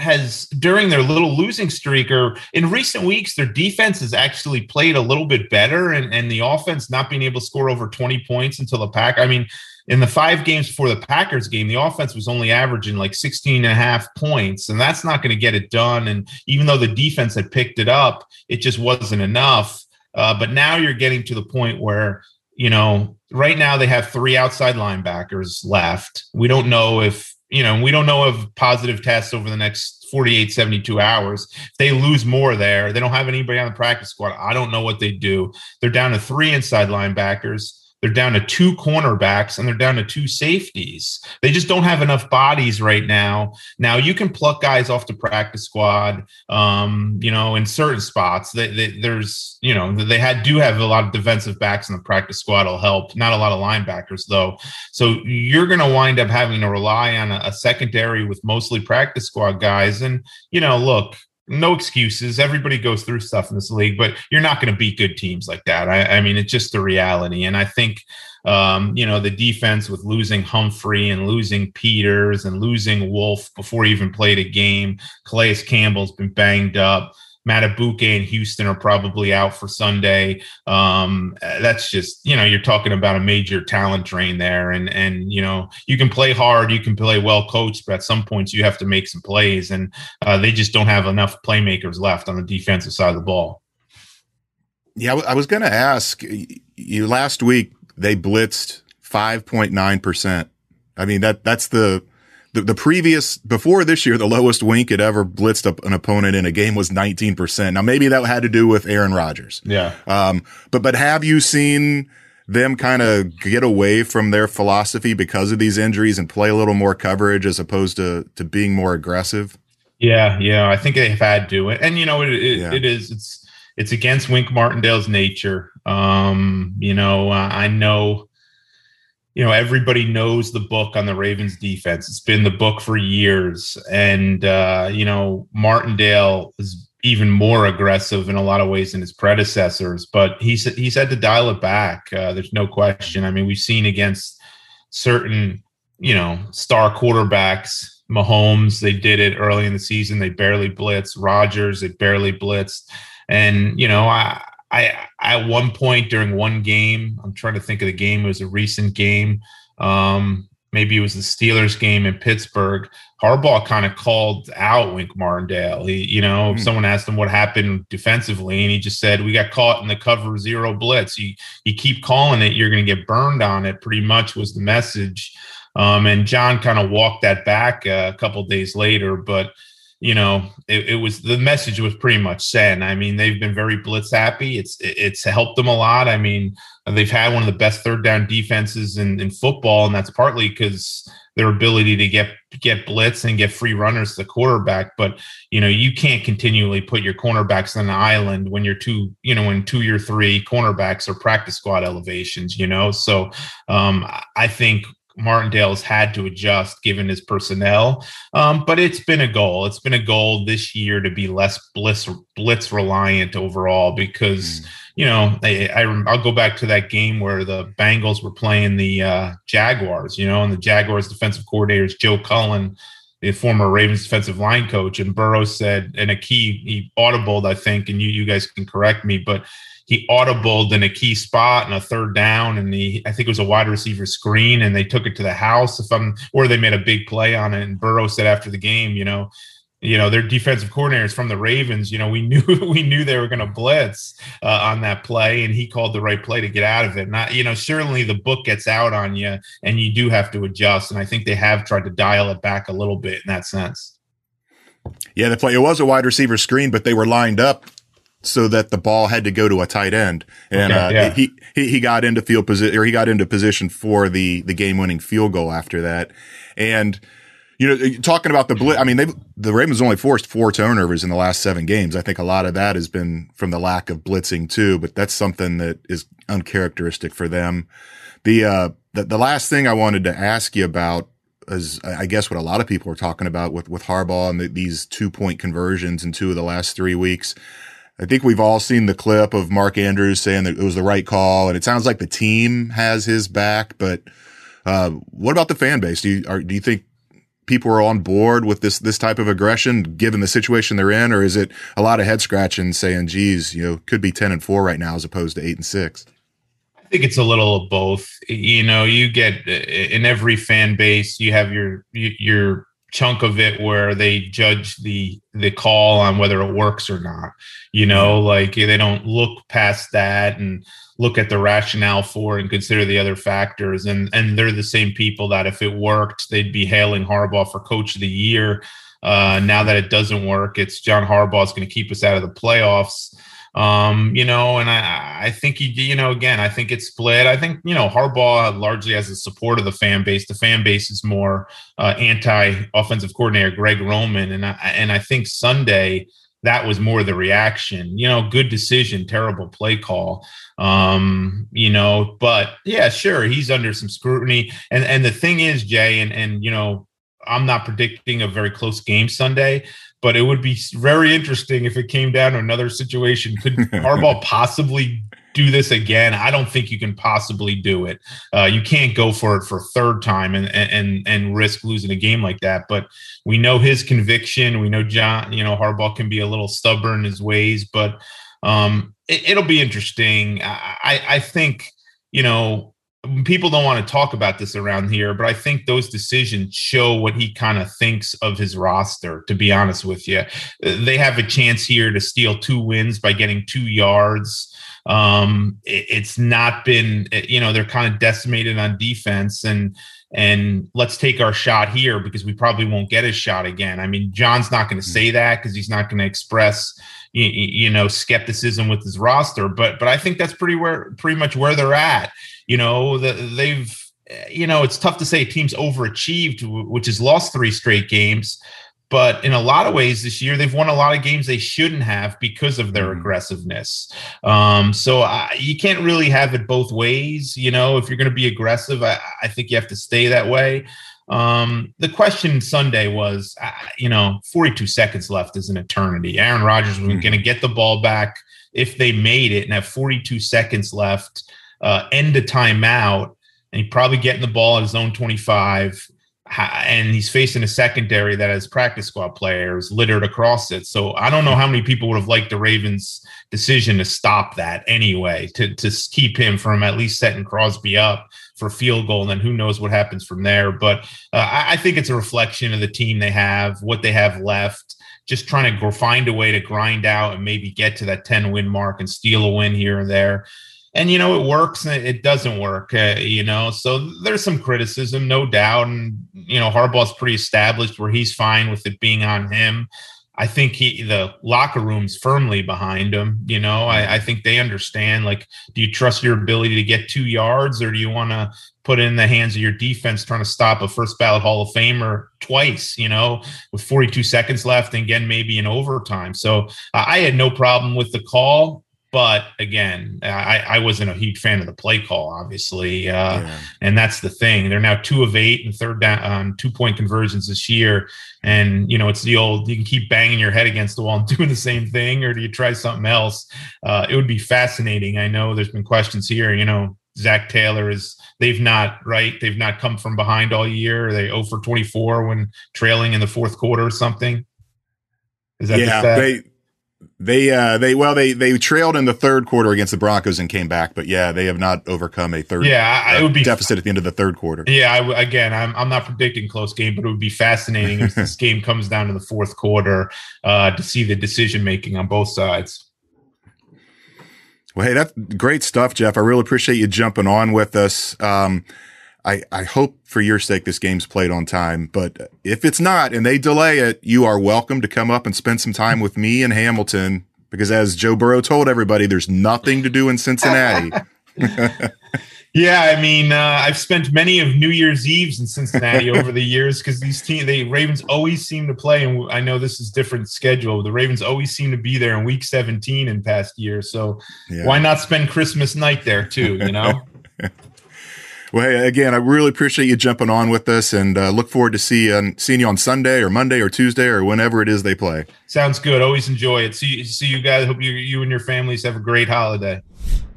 has during their little losing streak or in recent weeks their defense has actually played a little bit better and, and the offense not being able to score over 20 points until the pack i mean in the five games before the packers game the offense was only averaging like 16 and a half points and that's not going to get it done and even though the defense had picked it up it just wasn't enough. Uh, but now you're getting to the point where you know right now they have three outside linebackers left. We don't know if you know, we don't know of positive tests over the next 48, 72 hours. If they lose more there, they don't have anybody on the practice squad. I don't know what they do. They're down to three inside linebackers. They're down to two cornerbacks and they're down to two safeties. They just don't have enough bodies right now. Now you can pluck guys off the practice squad, um, you know, in certain spots. They, they, there's, you know, they had do have a lot of defensive backs in the practice squad will help. Not a lot of linebackers though. So you're going to wind up having to rely on a, a secondary with mostly practice squad guys. And you know, look, no excuses. Everybody goes through stuff in this league, but you're not going to beat good teams like that. I, I, mean, it's just the reality. And I think, um, you know, the defense with losing Humphrey and losing Peters and losing Wolfe before he even played a game, Calais Campbell's been banged up. Madubuike and Houston are probably out for Sunday. Um, that's just you know you're talking about a major talent drain there, and and you know you can play hard, you can play well coached, but at some points you have to make some plays, and uh, they just don't have enough playmakers left on the defensive side of the ball. Yeah, I was going to ask you last week. They blitzed five point nine percent. I mean that that's the the, the previous before this year, the lowest Wink had ever blitzed up an opponent in a game was 19%. Now maybe that had to do with Aaron Rodgers. Yeah. Um, but, but have you seen them kind of get away from their philosophy because of these injuries and play a little more coverage as opposed to, to being more aggressive? Yeah. Yeah. I think they've had to, and you know, it, it, yeah. it is, it's, it's against Wink Martindale's nature. Um, you know, I know, you know everybody knows the book on the Ravens defense. It's been the book for years, and uh, you know Martindale is even more aggressive in a lot of ways than his predecessors. But he said he said to dial it back. Uh, there's no question. I mean, we've seen against certain you know star quarterbacks. Mahomes, they did it early in the season. They barely blitzed. Rodgers, they barely blitzed. And you know, I I at one point during one game, I'm trying to think of the game. It was a recent game. Um, maybe it was the Steelers game in Pittsburgh. Harbaugh kind of called out Wink Martindale. He, you know, mm-hmm. someone asked him what happened defensively, and he just said, "We got caught in the cover zero blitz. You you keep calling it, you're going to get burned on it." Pretty much was the message. Um, and John kind of walked that back uh, a couple days later, but you know, it, it, was the message was pretty much sent. I mean, they've been very blitz happy. It's it's helped them a lot. I mean, they've had one of the best third down defenses in, in football, and that's partly because their ability to get get blitz and get free runners to the quarterback. But you know, you can't continually put your cornerbacks on an island when you're two, you know, when two or three cornerbacks are practice squad elevations. You know, so um, I think Martindale's had to adjust given his personnel. Um, but it's been a goal. It's been a goal this year to be less blitz blitz reliant overall because mm. you know I, I will go back to that game where the Bengals were playing the uh, Jaguars. You know, and the Jaguars defensive coordinator is Joe Cullen. The former Ravens defensive line coach, and Burrows said, and a key, he audibled, I think, and you, you guys can correct me, but he audibled in a key spot and a third down, and he I think it was a wide receiver screen, and they took it to the house. If I'm or they made a big play on it, and Burrow said after the game, you know, you know their defensive coordinators from the Ravens. You know, we knew we knew they were going to blitz uh, on that play, and he called the right play to get out of it. Not you know, certainly the book gets out on you, and you do have to adjust. And I think they have tried to dial it back a little bit in that sense. Yeah, the play it was a wide receiver screen, but they were lined up so that the ball had to go to a tight end, and okay, uh, yeah. he, he he got into field position or he got into position for the the game winning field goal after that, and you know talking about the blitz, I mean they the Ravens only forced four turnovers in the last seven games. I think a lot of that has been from the lack of blitzing too, but that's something that is uncharacteristic for them. The uh the, the last thing I wanted to ask you about is I guess what a lot of people are talking about with with Harbaugh and the, these two point conversions in two of the last three weeks. I think we've all seen the clip of Mark Andrews saying that it was the right call, and it sounds like the team has his back. But uh, what about the fan base? Do you are, do you think people are on board with this this type of aggression, given the situation they're in, or is it a lot of head scratching, saying, "Geez, you know, could be ten and four right now as opposed to eight and six? I think it's a little of both. You know, you get in every fan base, you have your your chunk of it where they judge the the call on whether it works or not you know like they don't look past that and look at the rationale for and consider the other factors. And and they're the same people that if it worked they'd be hailing Harbaugh for coach of the year. Uh, now that it doesn't work it's John Harbaugh is going to keep us out of the playoffs um, you know, and I, I think he, you know, again, I think it's split. I think, you know, Harbaugh largely has the support of the fan base. The fan base is more uh, anti-offensive coordinator Greg Roman, and I, and I think Sunday that was more the reaction. You know, good decision, terrible play call. Um, you know, but yeah, sure, he's under some scrutiny. And and the thing is, Jay, and and you know, I'm not predicting a very close game Sunday, but it would be very interesting if it came down to another situation. Could Harbaugh possibly do this again? I don't think you can possibly do it. Uh, you can't go for it for a third time and and and risk losing a game like that. But we know his conviction. We know John. You know Harbaugh can be a little stubborn in his ways, but um, it, will be interesting. I, I think you know people don't want to talk about this around here, but I think those decisions show what he kind of thinks of his roster, to be honest with you. They have a chance here to steal two wins by getting two yards. Um, it, it's not been, you know, they're kind of decimated on defense and, and let's take our shot here because we probably won't get his shot again. I mean, John's not going to say that because he's not going to express, you, you know, skepticism with his roster. But but I think that's pretty where pretty much where they're at. You know, the, they've, you know, it's tough to say teams overachieved, which has lost three straight games. but in a lot of ways this year they've won a lot of games they shouldn't have because of their mm-hmm. aggressiveness. Um, so I, you can't really have it both ways. You know, if you're going to be aggressive, I, I think you have to stay that way. Um, the question Sunday was, uh, you know, 42 seconds left is an eternity. Aaron Rodgers was mm-hmm. going to get the ball back if they made it and have 42 seconds left, uh, end a timeout, and he'd probably getting the ball at his own 25. And he's facing a secondary that has practice squad players littered across it. So I don't know how many people would have liked the Ravens' decision to stop that anyway, to, to keep him from at least setting Crosby up for field goal, and then who knows what happens from there. But uh, I, I, think it's a reflection of the team they have, what they have left, just trying to find a way to grind out and maybe get to that 10 win mark and steal a win here and there. And, you know, it works and it doesn't work, uh, you know. So there's some criticism, no doubt. And, you know, Harbaugh's pretty established where he's fine with it being on him. I think he the locker room's firmly behind him. You know, I, I, think they understand. Like, do you trust your ability to get two yards, or do you want to put in the hands of your defense trying to stop a first ballot Hall of Famer twice? You know, with 42 seconds left, and again maybe in overtime. So uh, I had no problem with the call. But again, I, I wasn't a huge fan of the play call, obviously, uh, yeah. and that's the thing. They're now two of eight and third down um, two point conversions this year, and you know it's the old you can keep banging your head against the wall and doing the same thing, or do you try something else? Uh, it would be fascinating. I know there's been questions here. You know, Zac Taylor is they've not right they've not come from behind all year. Are they 0 for 24 when trailing in the fourth quarter or something. Is that yeah? They they uh they well they they trailed in the third quarter against the Broncos and came back, but yeah, they have not overcome a third yeah I, it would be deficit at the end of the third quarter. Yeah, I, again, I'm I'm not predicting close game, but it would be fascinating if this game comes down to the fourth quarter uh, to see the decision making on both sides. Well, hey, that's great stuff, Jeff. I really appreciate you jumping on with us. Um, I, I hope for your sake this game's played on time, but if it's not and they delay it, you are welcome to come up and spend some time with me in Hamilton because as Joe Burrow told everybody, there's nothing to do in Cincinnati. yeah, I mean, uh, I've spent many of New Year's Eves in Cincinnati over the years because these team, the Ravens always seem to play, and I know this is different schedule. The Ravens always seem to be there in Week 17 in past years, so yeah. why not spend Christmas night there too? You know. Well, hey, again, I really appreciate you jumping on with us, and uh, look forward to see uh, seeing you on Sunday or Monday or Tuesday or whenever it is they play. Sounds good. Always enjoy it. See, see you guys. Hope you, you and your families have a great holiday.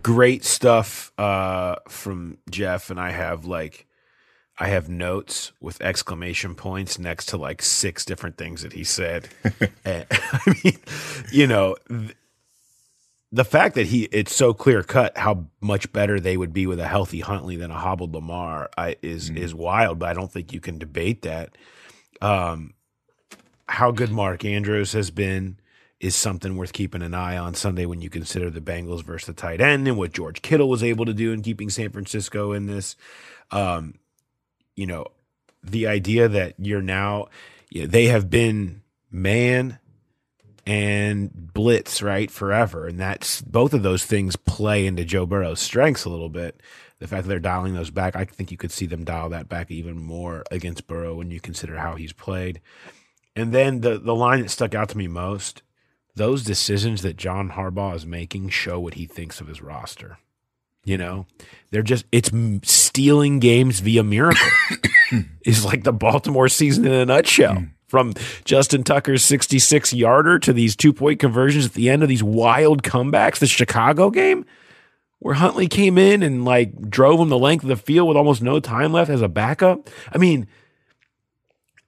Great stuff uh, from Jeff, and I have like, I have notes with exclamation points next to like six different things that he said. and, I mean, you know. Th- the fact that he it's so clear cut how much better they would be with a healthy Huntley than a hobbled Lamar I, is mm-hmm. is wild, but I don't think you can debate that. Um, how good Mark Andrews has been is something worth keeping an eye on Sunday when you consider the Bengals versus the tight end and what George Kittle was able to do in keeping San Francisco in this. Um, you know, the idea that you're now you know, they have been man and blitz right forever. And that's both of those things play into Joe Burrow's strengths a little bit. The fact that they're dialing those back I think you could see them dial that back even more against Burrow when you consider how he's played. And then the the line that stuck out to me most those decisions that John Harbaugh is making show what he thinks of his roster. You know they're just it's stealing games via miracle is like the Baltimore season in a nutshell. Mm from Justin Tucker's 66 yarder to these two point conversions at the end of these wild comebacks. The Chicago game, where Huntley came in and like drove him the length of the field with almost no time left as a backup. I mean,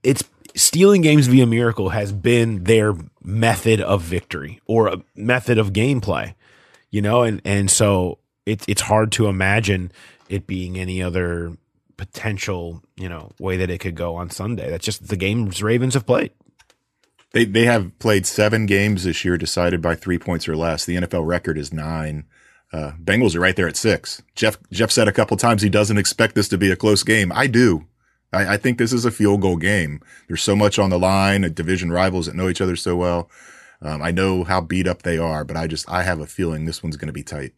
it's stealing games via miracle has been their method of victory or a method of gameplay, you know, and and so it's it's hard to imagine it being any other potential, you know, way that it could go on Sunday. That's just the games Ravens have played. They they have played seven games this year decided by three points or less. The NFL record is nine. Uh, Bengals are right there at six. Jeff Jeff said a couple times he doesn't expect this to be a close game. I do. I, I think this is a field goal game. There's so much on the line. Division rivals that know each other so well. Um, I know how beat up they are, but I just I have a feeling this one's going to be tight.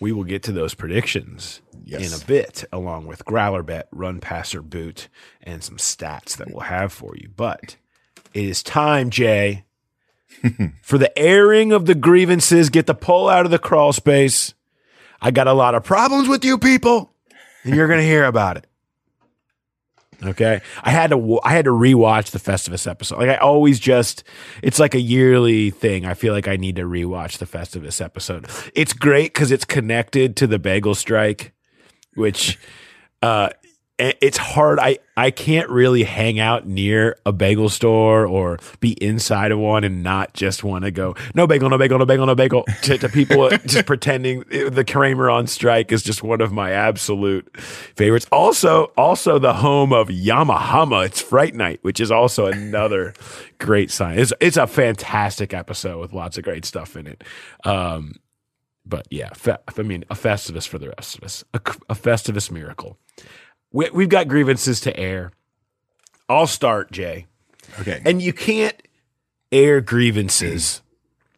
we will get to those predictions Yes. in a bit, along with Growler Bet, Run Passer Boot, and some stats that we'll have for you. But it is time, Jay, for the airing of the grievances. Get the pole out of the crawl space. I got a lot of problems with you people, and you're going to hear about it. Okay, I had to I had to rewatch the Festivus episode. Like I always just, it's like a yearly thing. I feel like I need to rewatch the Festivus episode. It's great because it's connected to the bagel strike, which uh, it's hard. I I can't really hang out near a bagel store or be inside of one and not just want to go no bagel, no bagel, no bagel, no bagel to, to people just pretending the Kramer on strike is just one of my absolute favorites. Also, also the home of Yamahama. It's Fright Night, which is also another great sign. It's it's a fantastic episode with lots of great stuff in it. Um, but yeah, fe- I mean, a Festivus for the rest of us, a, a Festivus miracle. We, we've got grievances to air. I'll start, Jay. Okay. And you can't air grievances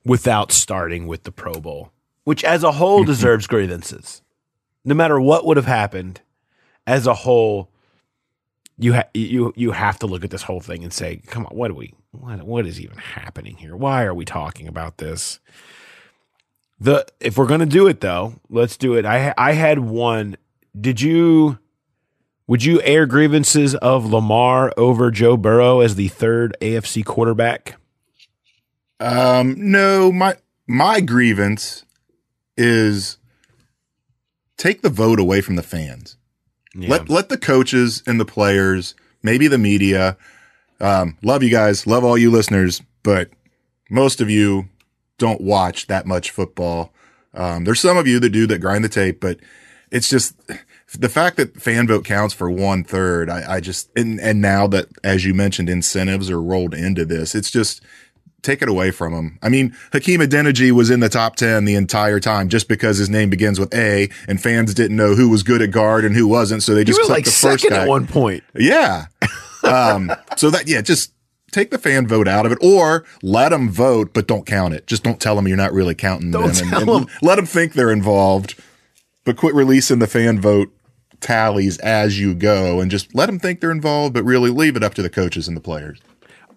without starting with the Pro Bowl, which as a whole deserves grievances. No matter what would have happened, as a whole, you ha- you you have to look at this whole thing and say, "Come on, what are we? What what is even happening here? Why are we talking about this?" The if we're gonna do it though, let's do it. I I had one. Did you? Would you air grievances of Lamar over Joe Burrow as the third AFC quarterback? Um, no, my my grievance is take the vote away from the fans. Yeah. Let let the coaches and the players, maybe the media. Um, love you guys, love all you listeners, but most of you don't watch that much football. Um, there's some of you that do that grind the tape, but it's just the fact that fan vote counts for one third. I, I just and and now that as you mentioned, incentives are rolled into this, it's just take it away from him. I mean, Hakeem Adeniji was in the top 10 the entire time just because his name begins with A and fans didn't know who was good at guard and who wasn't. So they you just were like the first second guy. at one point. Yeah. Um, so that, yeah, just take the fan vote out of it or let them vote, but don't count it. Just don't tell them you're not really counting Don't them tell and, and let them think they're involved, but quit releasing the fan vote tallies as you go and just let them think they're involved, but really leave it up to the coaches and the players.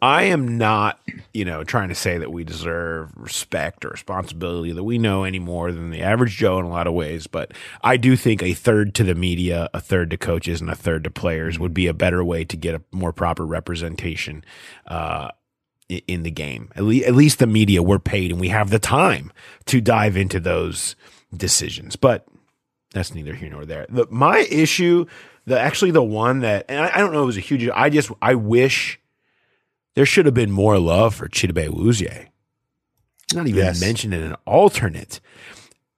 I am not, you know, trying to say that we deserve respect or responsibility that we know any more than the average Joe in a lot of ways, but I do think a third to the media, a third to coaches, and a third to players would be a better way to get a more proper representation uh, in the game. At, le- at least the media, we're paid and we have the time to dive into those decisions, but that's neither here nor there. The, my issue, the actually the one that, and I, I don't know, it was a huge. I just I wish there should have been more love for Chidobe Awuzie. Not even Yes. mentioned in an alternate.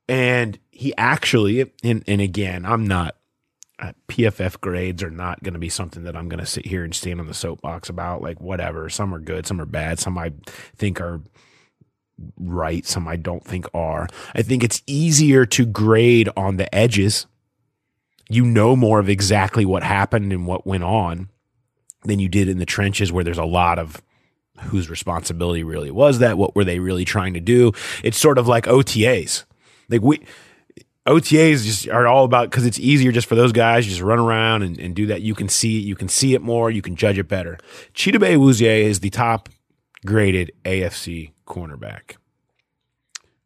And he actually, and, and again, I'm not, uh, PFF grades are not going to be something that I'm going to sit here and stand on the soapbox about. Like, whatever. Some are good, some are bad, some I think are right, some I don't think are. I think it's easier to grade on the edges. You know more of exactly what happened and what went on than you did in the trenches where there's a lot of whose responsibility really was that what were they really trying to do? It's sort of like otas like we otas just are all about because it's easier just for those guys just run around and, and do that. You can see you can see it more you can judge it better. Chidobe Awuzie is the top graded afc cornerback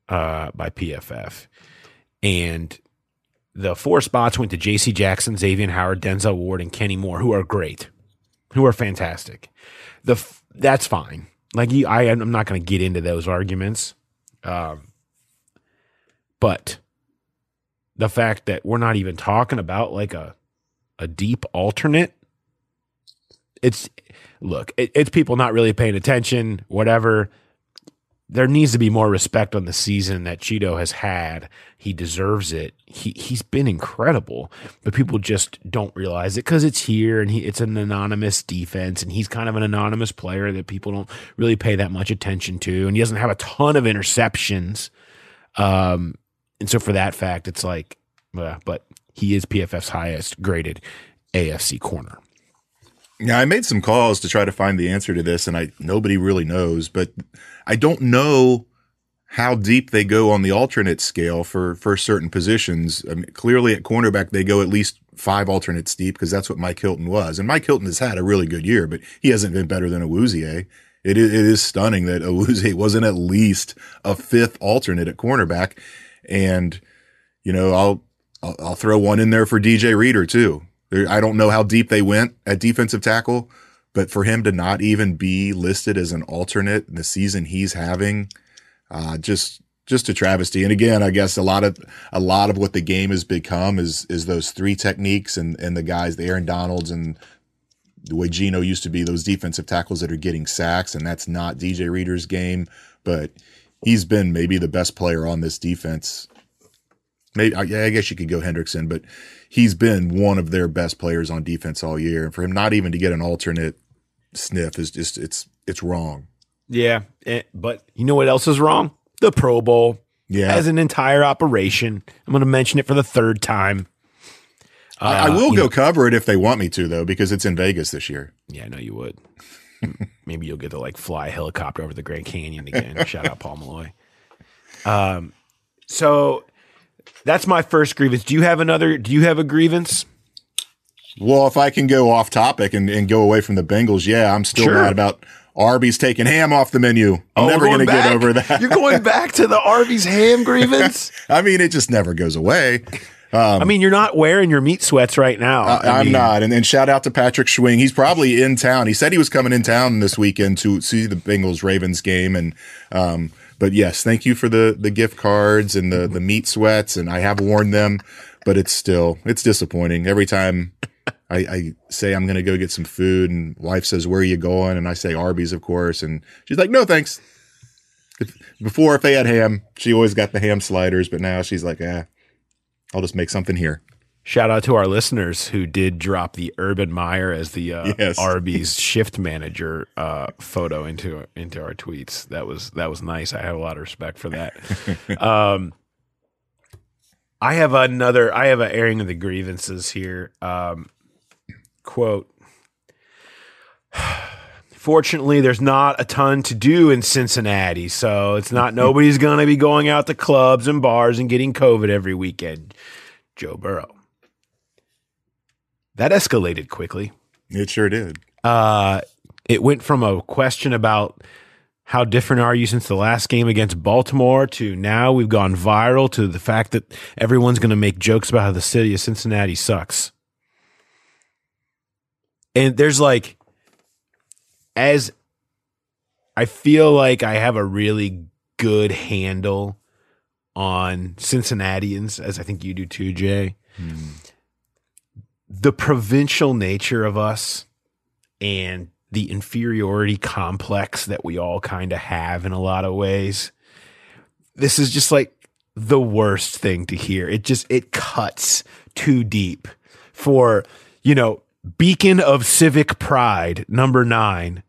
uh, by pff and the four spots went to j.c jackson xavier howard denzel ward and kenny moore who are great who are fantastic. The f- that's fine. Like you, I, I'm not going to get into those arguments. Um, but the fact that we're not even talking about like a a deep alternate, it's look, it, it's people not really paying attention. Whatever. There needs to be more respect on the season that Cheeto has had. He deserves it. He he's been incredible, but people just don't realize it because it's here and he it's an anonymous defense and he's kind of an anonymous player that people don't really pay that much attention to, and he doesn't have a ton of interceptions. Um, and so for that fact, it's like, but he is PFF's highest graded AFC corner. Yeah, I made some calls to try to find the answer to this, and I nobody really knows. But I don't know how deep they go on the alternate scale for for certain positions. I mean, clearly at cornerback they go at least five alternates deep because that's what Mike Hilton was. And Mike Hilton has had a really good year, but he hasn't been better than Awuzie. It is, it is stunning that Awuzie wasn't at least a fifth alternate at cornerback. And, you know, I'll, I'll, I'll throw one in there for DJ Reader too. I don't know how deep they went at defensive tackle, but for him to not even be listed as an alternate in the season he's having, uh, just just a travesty. And again, I guess a lot of a lot of what the game has become is is those three techniques and and the guys, the Aaron Donalds and the way Geno used to be, those defensive tackles that are getting sacks, and that's not DJ Reader's game, but he's been maybe the best player on this defense. Maybe I guess you could go Hendrickson, but he's been one of their best players on defense all year. And for him not even to get an alternate sniff is just it's it's wrong. Yeah, eh, but you know what else is wrong? The Pro Bowl. Yeah. As an entire operation. I'm going to mention it for the third time. I, I Uh, will go know- cover it if they want me to, though, because it's in Vegas this year. Yeah, I know you would. Maybe you'll get to like fly a helicopter over the Grand Canyon again. Shout out Paul Malloy. Um, so that's my first grievance. Do you have another? Do you have a grievance? Well, if I can go off topic and, and go away from the Bengals, yeah, I'm still Sure. mad about Arby's taking ham off the menu. I'm Oh, never going to get over that. You're going back to the Arby's ham grievance. I mean, it just never goes away. I mean, you're not wearing your meat sweats right now. I, I'm mean, not. And, and shout out to Patrick Schwing. He's probably in town. He said he was coming in town this weekend to see the Bengals Ravens game. And, um, but yes, thank you for the, the gift cards and the, the meat sweats. And I have worn them, but it's still, it's disappointing every time I, I say I'm going to go get some food and wife says, where are you going? And I say Arby's, of course. And she's like, no, thanks. Before, if they had ham, she always got the ham sliders, but now she's like, ah, I'll just make something here. Shout out to our listeners who did drop the Urban Meyer as the uh, Yes. Arby's shift manager uh, photo into into our tweets. That was that was nice. I have a lot of respect for that. um, I have another. I have an airing of the grievances here. Um, quote. Fortunately, there's not a ton to do in Cincinnati, so it's not nobody's going to be going out to clubs and bars and getting COVID every weekend. Joe Burrow. That escalated quickly. It sure did. Uh, it went from a question about how different are you since the last game against Baltimore to now we've gone viral to the fact that everyone's going to make jokes about how the city of Cincinnati sucks. And there's like, as I feel like I have a really good handle on Cincinnatians, as I think you do too, Jay. The provincial nature of us and the inferiority complex that we all kind of have in a lot of ways. This is just like the worst thing to hear. It just it cuts too deep for, you know, beacon of civic pride number 9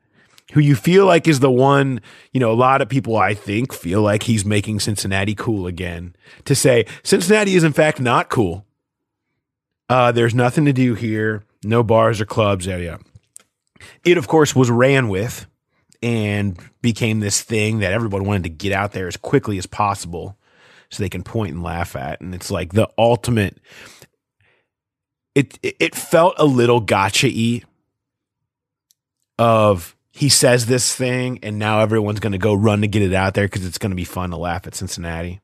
who you feel like is the one, you know, a lot of people I think feel like he's making Cincinnati cool again to say Cincinnati is in fact not cool. Uh, there's nothing to do here, no bars or clubs, yada yada. It, of course, was ran with and became this thing that everyone wanted to get out there as quickly as possible so they can point and laugh at. And it's like the ultimate. It it felt a little gotcha y of he says this thing and now everyone's going to go run to get it out there because it's going to be fun to laugh at Cincinnati,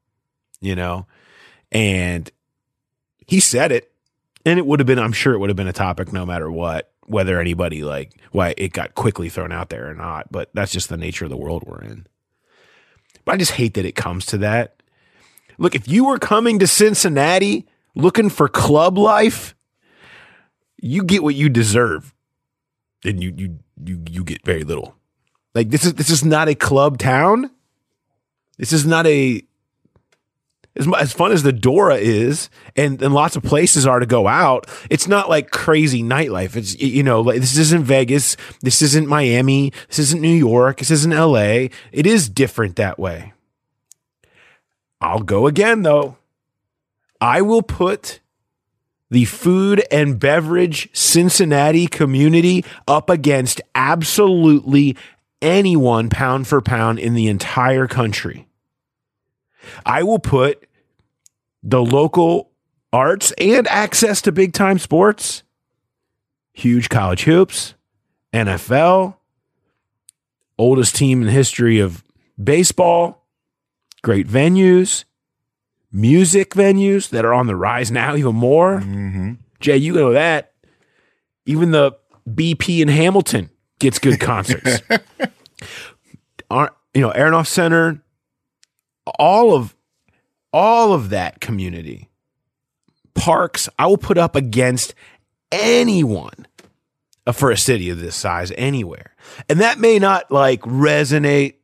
you know? And he said it and it would have been, I'm sure it would have been a topic no matter what, whether anybody like, why it got quickly thrown out there or not. But that's just the nature of the world we're in. But I just hate that it comes to that. Look, if you were coming to Cincinnati looking for club life, you get what you deserve. And you you you you get very little. Like this is this is not a club town. This is not a as, as fun as the Dora is, and, and lots of places are to go out. It's not like crazy nightlife. It's you know like this isn't Vegas. This isn't Miami. This isn't New York. This isn't L.A. It is different that way. I'll go again though. I will put the food and beverage Cincinnati community up against absolutely anyone pound for pound in the entire country. I will put the local arts and access to big time sports, huge college hoops, NFL, oldest team in the history of baseball, great venues, music venues that are on the rise now even more. Mm-hmm. Jay, you know that. Even the BP in Hamilton gets good concerts. Aren't you know Aronoff Center? All of all of that community parks, I will put up against anyone for a city of this size anywhere, and that may not like resonate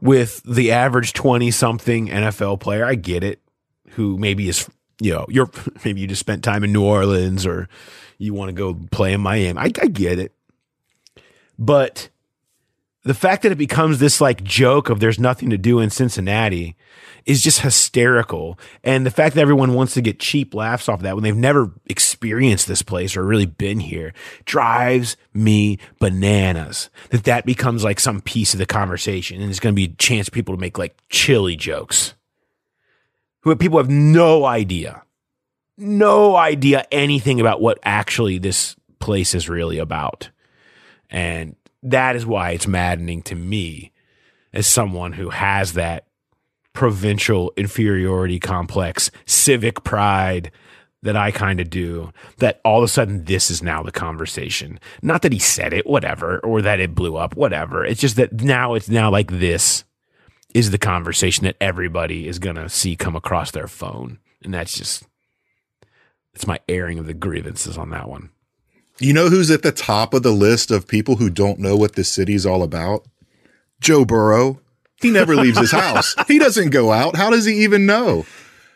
with the average twenty something NFL player. I get it. Who maybe is you know you're maybe you just spent time in New Orleans or you want to go play in Miami. I, I get it. But the fact that it becomes this like joke of there's nothing to do in Cincinnati is just hysterical. And the fact that everyone wants to get cheap laughs off of that when they've never experienced this place or really been here drives me bananas. That that becomes like some piece of the conversation and it's going to be a chance for people to make like chili jokes. Who people have no idea no idea anything about what actually this place is really about. And that is why it's maddening to me as someone who has that provincial inferiority complex, civic pride that I kind of do, that all of a sudden this is now the conversation. Not that he said it, whatever, or that it blew up, whatever. It's just that now it's now like this is the conversation that everybody is going to see come across their phone. And that's just it's my airing of the grievances on that one. You know who's at the top of the list of people who don't know what this city's all about? Joe Burrow. He never leaves his house. He doesn't go out. How does he even know?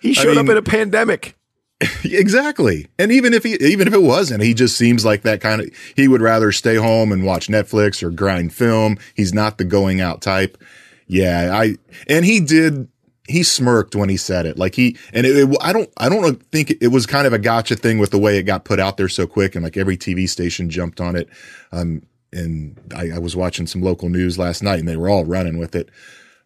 He showed I mean, up in a pandemic. exactly. And even if he even if it wasn't, he just seems like that kind of he would rather stay home and watch Netflix or grind film. He's not the going out type. Yeah, I and he did he smirked when he said it. Like he and it, it, I don't I don't think it was kind of a gotcha thing with the way it got put out there so quick and like every TV station jumped on it. Um, and I, I was watching some local news last night and they were all running with it,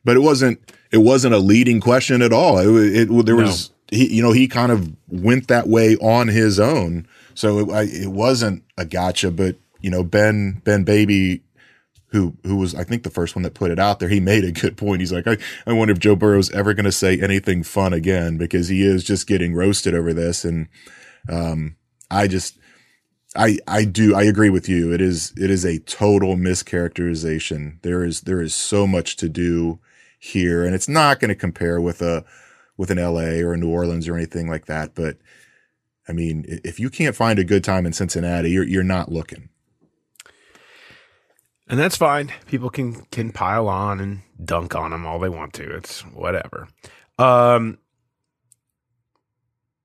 but it wasn't it wasn't a leading question at all. It, it there no. was he you know he kind of went that way on his own, so it, I, it wasn't a gotcha. But you know Ben Ben Baby who who was I think the first one that put it out there, he made a good point. He's like, I, I wonder if Joe Burrow's ever going to say anything fun again because he is just getting roasted over this. And um, I just I I do I agree with you. It is it is a total mischaracterization. There is there is so much to do here, and it's not going to compare with a with an LA or a New Orleans or anything like that. But I mean, if you can't find a good time in Cincinnati, you're you're not looking and that's fine. People can can pile on and dunk on them all they want to. It's whatever. Um,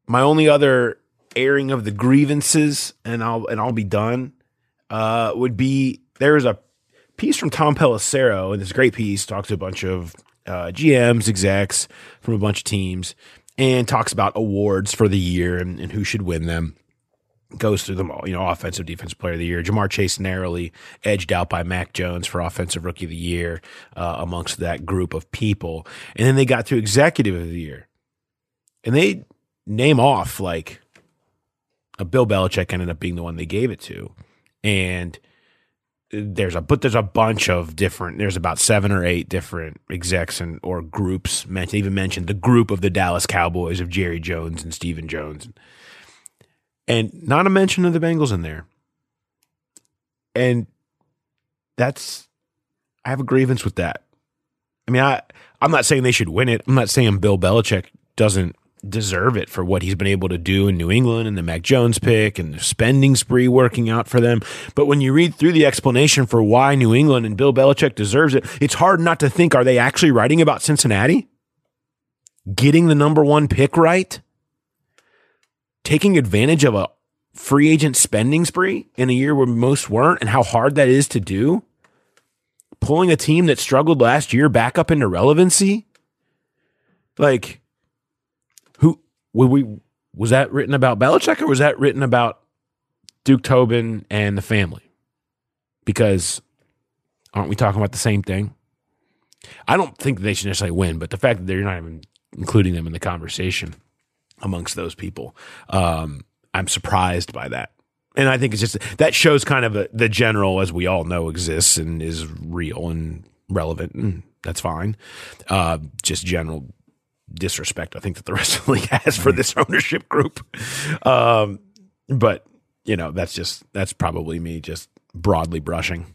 my only other airing of the grievances, and I'll and I'll be done. Uh, would be there is a piece from Tom Pelissero, and this great piece talks to a bunch of uh, GMs, execs from a bunch of teams, and talks about awards for the year and, and who should win them goes through them all, you know, offensive, defensive player of the year. Ja'Marr Chase narrowly edged out by Mac Jones for offensive rookie of the year uh, amongst that group of people. And then they got to executive of the year. And they name off like a Bill Belichick ended up being the one they gave it to. And there's a but there's a bunch of different there's about seven or eight different execs and or groups mentioned even mentioned the group of the Dallas Cowboys of Jerry Jones and Stephen Jones not a mention of the Bengals in there. And that's I have a grievance with that. I mean, I I'm not saying they should win it. I'm not saying Bill Belichick doesn't deserve it for what he's been able to do in New England and the Mac Jones pick and the spending spree working out for them. But when you read through the explanation for why New England and Bill Belichick deserves it, it's hard not to think are they actually writing about Cincinnati? Getting the number one pick right? Taking advantage of a free agent spending spree in a year where most weren't and how hard that is to do? Pulling a team that struggled last year back up into relevancy? Like, who would we was that written about Belichick or was that written about Duke Tobin and the family? Because aren't we talking about the same thing? I don't think they should necessarily win, but the fact that they're not even including them in the conversation amongst those people, um, I'm surprised by that. And I think it's just that shows kind of a, the general, as we all know, exists and is real and relevant, and that's fine. Uh, just general disrespect, I think that the rest of the league has for this ownership group. Um, but you know, that's just that's probably me just broadly brushing.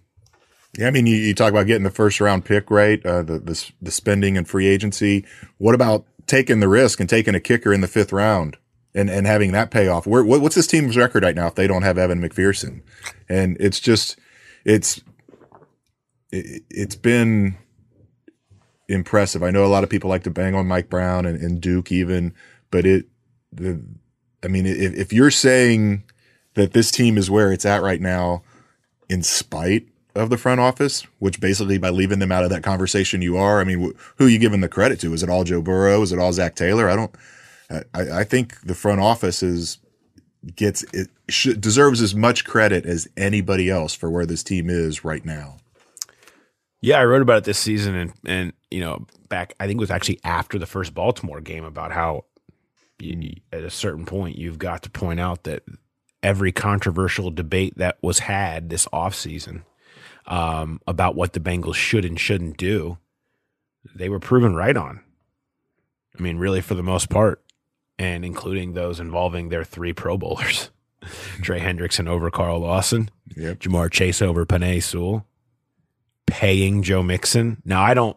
Yeah, I mean, you, you talk about getting the first round pick, right? Uh, the, the the spending and free agency. What about taking the risk and taking a kicker in the fifth round and and having that pay off? Where, what, what's this team's record right now if they don't have Evan McPherson? And it's just it's it, it's been impressive. I know a lot of people like to bang on Mike Brown and, and Duke even, but it the I mean, if, if you're saying that this team is where it's at right now, in spite of the front office, which basically by leaving them out of that conversation, you are. I mean, wh- who are you giving the credit to? Is it all Joe Burrow? Is it all Zac Taylor? I don't. I, I think the front office is gets it deserves as much credit as anybody else for where this team is right now. Yeah, I wrote about it this season, and and you know, back I think it was actually after the first Baltimore game about how you, at a certain point you've got to point out that every controversial debate that was had this offseason um, about what the Bengals should and shouldn't do, they were proven right on. I mean, really, for the most part, and including those involving their three Pro Bowlers Trey Hendrickson over Carl Lawson, Yep. Ja'Marr Chase over Penei Sewell, paying Joe Mixon. Now, I don't,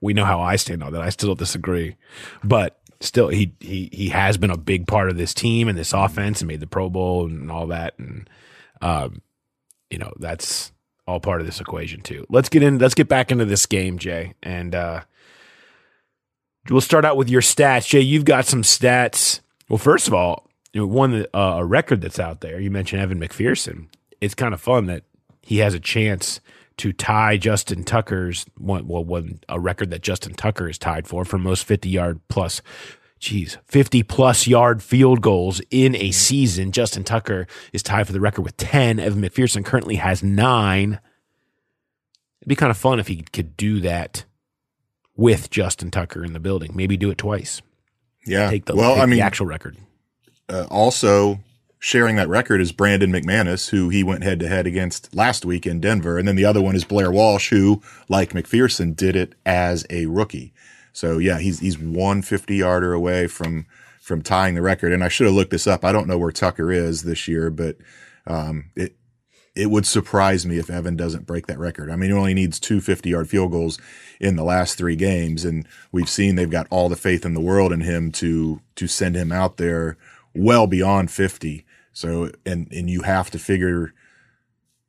we know how I stand on that. I still disagree, but still, he, he, he has been a big part of this team and this offense and made the Pro Bowl and all that. And, um, you know, that's all part of this equation too. Let's get in, let's get back into this game, Jay. And, uh, we'll start out with your stats. Jay, you've got some stats. Well, first of all, one uh, a record that's out there. You mentioned Evan McPherson. It's kind of fun that he has a chance to tie Justin Tucker's one, well, one a record that Justin Tucker is tied for for most fifty yard plus. Geez, 50 plus yard field goals in a season. Justin Tucker is tied for the record with 10. Evan McPherson currently has nine. It'd be kind of fun if he could do that with Justin Tucker in the building. Maybe do it twice. Yeah. Take the, well, take I mean, the actual record. uh, also sharing that record is Brandon McManus, who he went head to head against last week in Denver. And then the other one is Blair Walsh, who, like McPherson, did it as a rookie. So yeah, he's he's one 50 yarder away from from tying the record. And I should have looked this up. I don't know where Tucker is this year, but um, it it would surprise me if Evan doesn't break that record. I mean, he only needs two 50 yard field goals in the last three games. And we've seen they've got all the faith in the world in him to, to send him out there well beyond 50. So, and, and you have to figure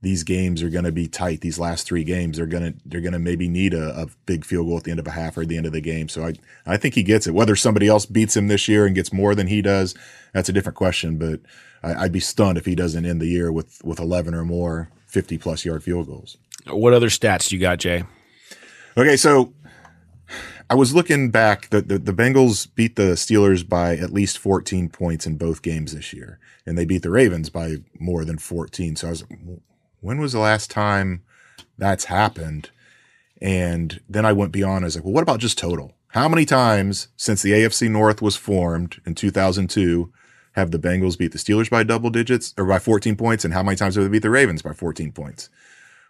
these games are going to be tight. These last three games, they're going to, they're going to maybe need a, a big field goal at the end of a half or the end of the game. So I, I think he gets it. Whether somebody else beats him this year and gets more than he does, that's a different question. But I, I'd be stunned if he doesn't end the year with, with 11 or more 50 plus yard field goals. What other stats do you got, Jay? Okay, so I was looking back. The, the the Bengals beat the Steelers by at least 14 points in both games this year, and they beat the Ravens by more than 14. So I was, when was the last time that's happened? And then I went beyond. I was like, well, what about just total? How many times since the AFC North was formed in 2002 have the Bengals beat the Steelers by double digits or by 14 points? And how many times have they beat the Ravens by 14 points?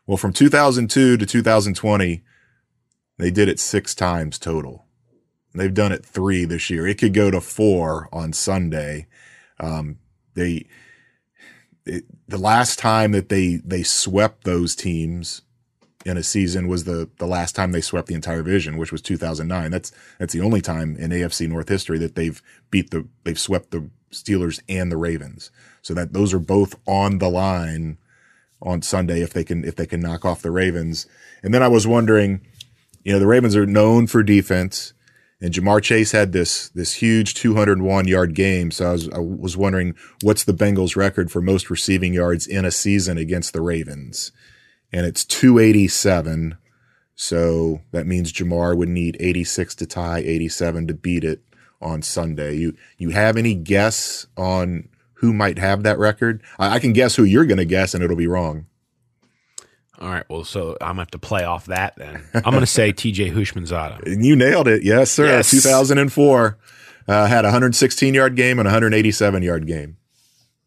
Well, from 2002 to 2020, they did it six times total. They've done it three this year. It could go to four on Sunday. Um, they, it, the last time that they, they swept those teams in a season was the, the last time they swept the entire division, which was 2009. That's, that's the only time in AFC North history that they've beat the, they've swept the Steelers and the Ravens. So that those are both on the line on Sunday if they can, if they can knock off the Ravens. And then I was wondering, you know, the Ravens are known for defense and Ja'Marr Chase had this, this huge 201 yard game. So I was, I was wondering what's the Bengals record for most receiving yards in a season against the Ravens? And it's 287. So that means Ja'Marr would need 86 to tie, 87 to beat it on Sunday. You, you have any guess on who might have that record? I, I can guess who you're going to guess and it'll be wrong. All right. Well, so I'm gonna have to play off that then. I'm gonna say T.J. Houshmandzadeh. And you nailed it. Yes, sir. Yes. 2004 uh, had a 116 yard game and a 187 yard game.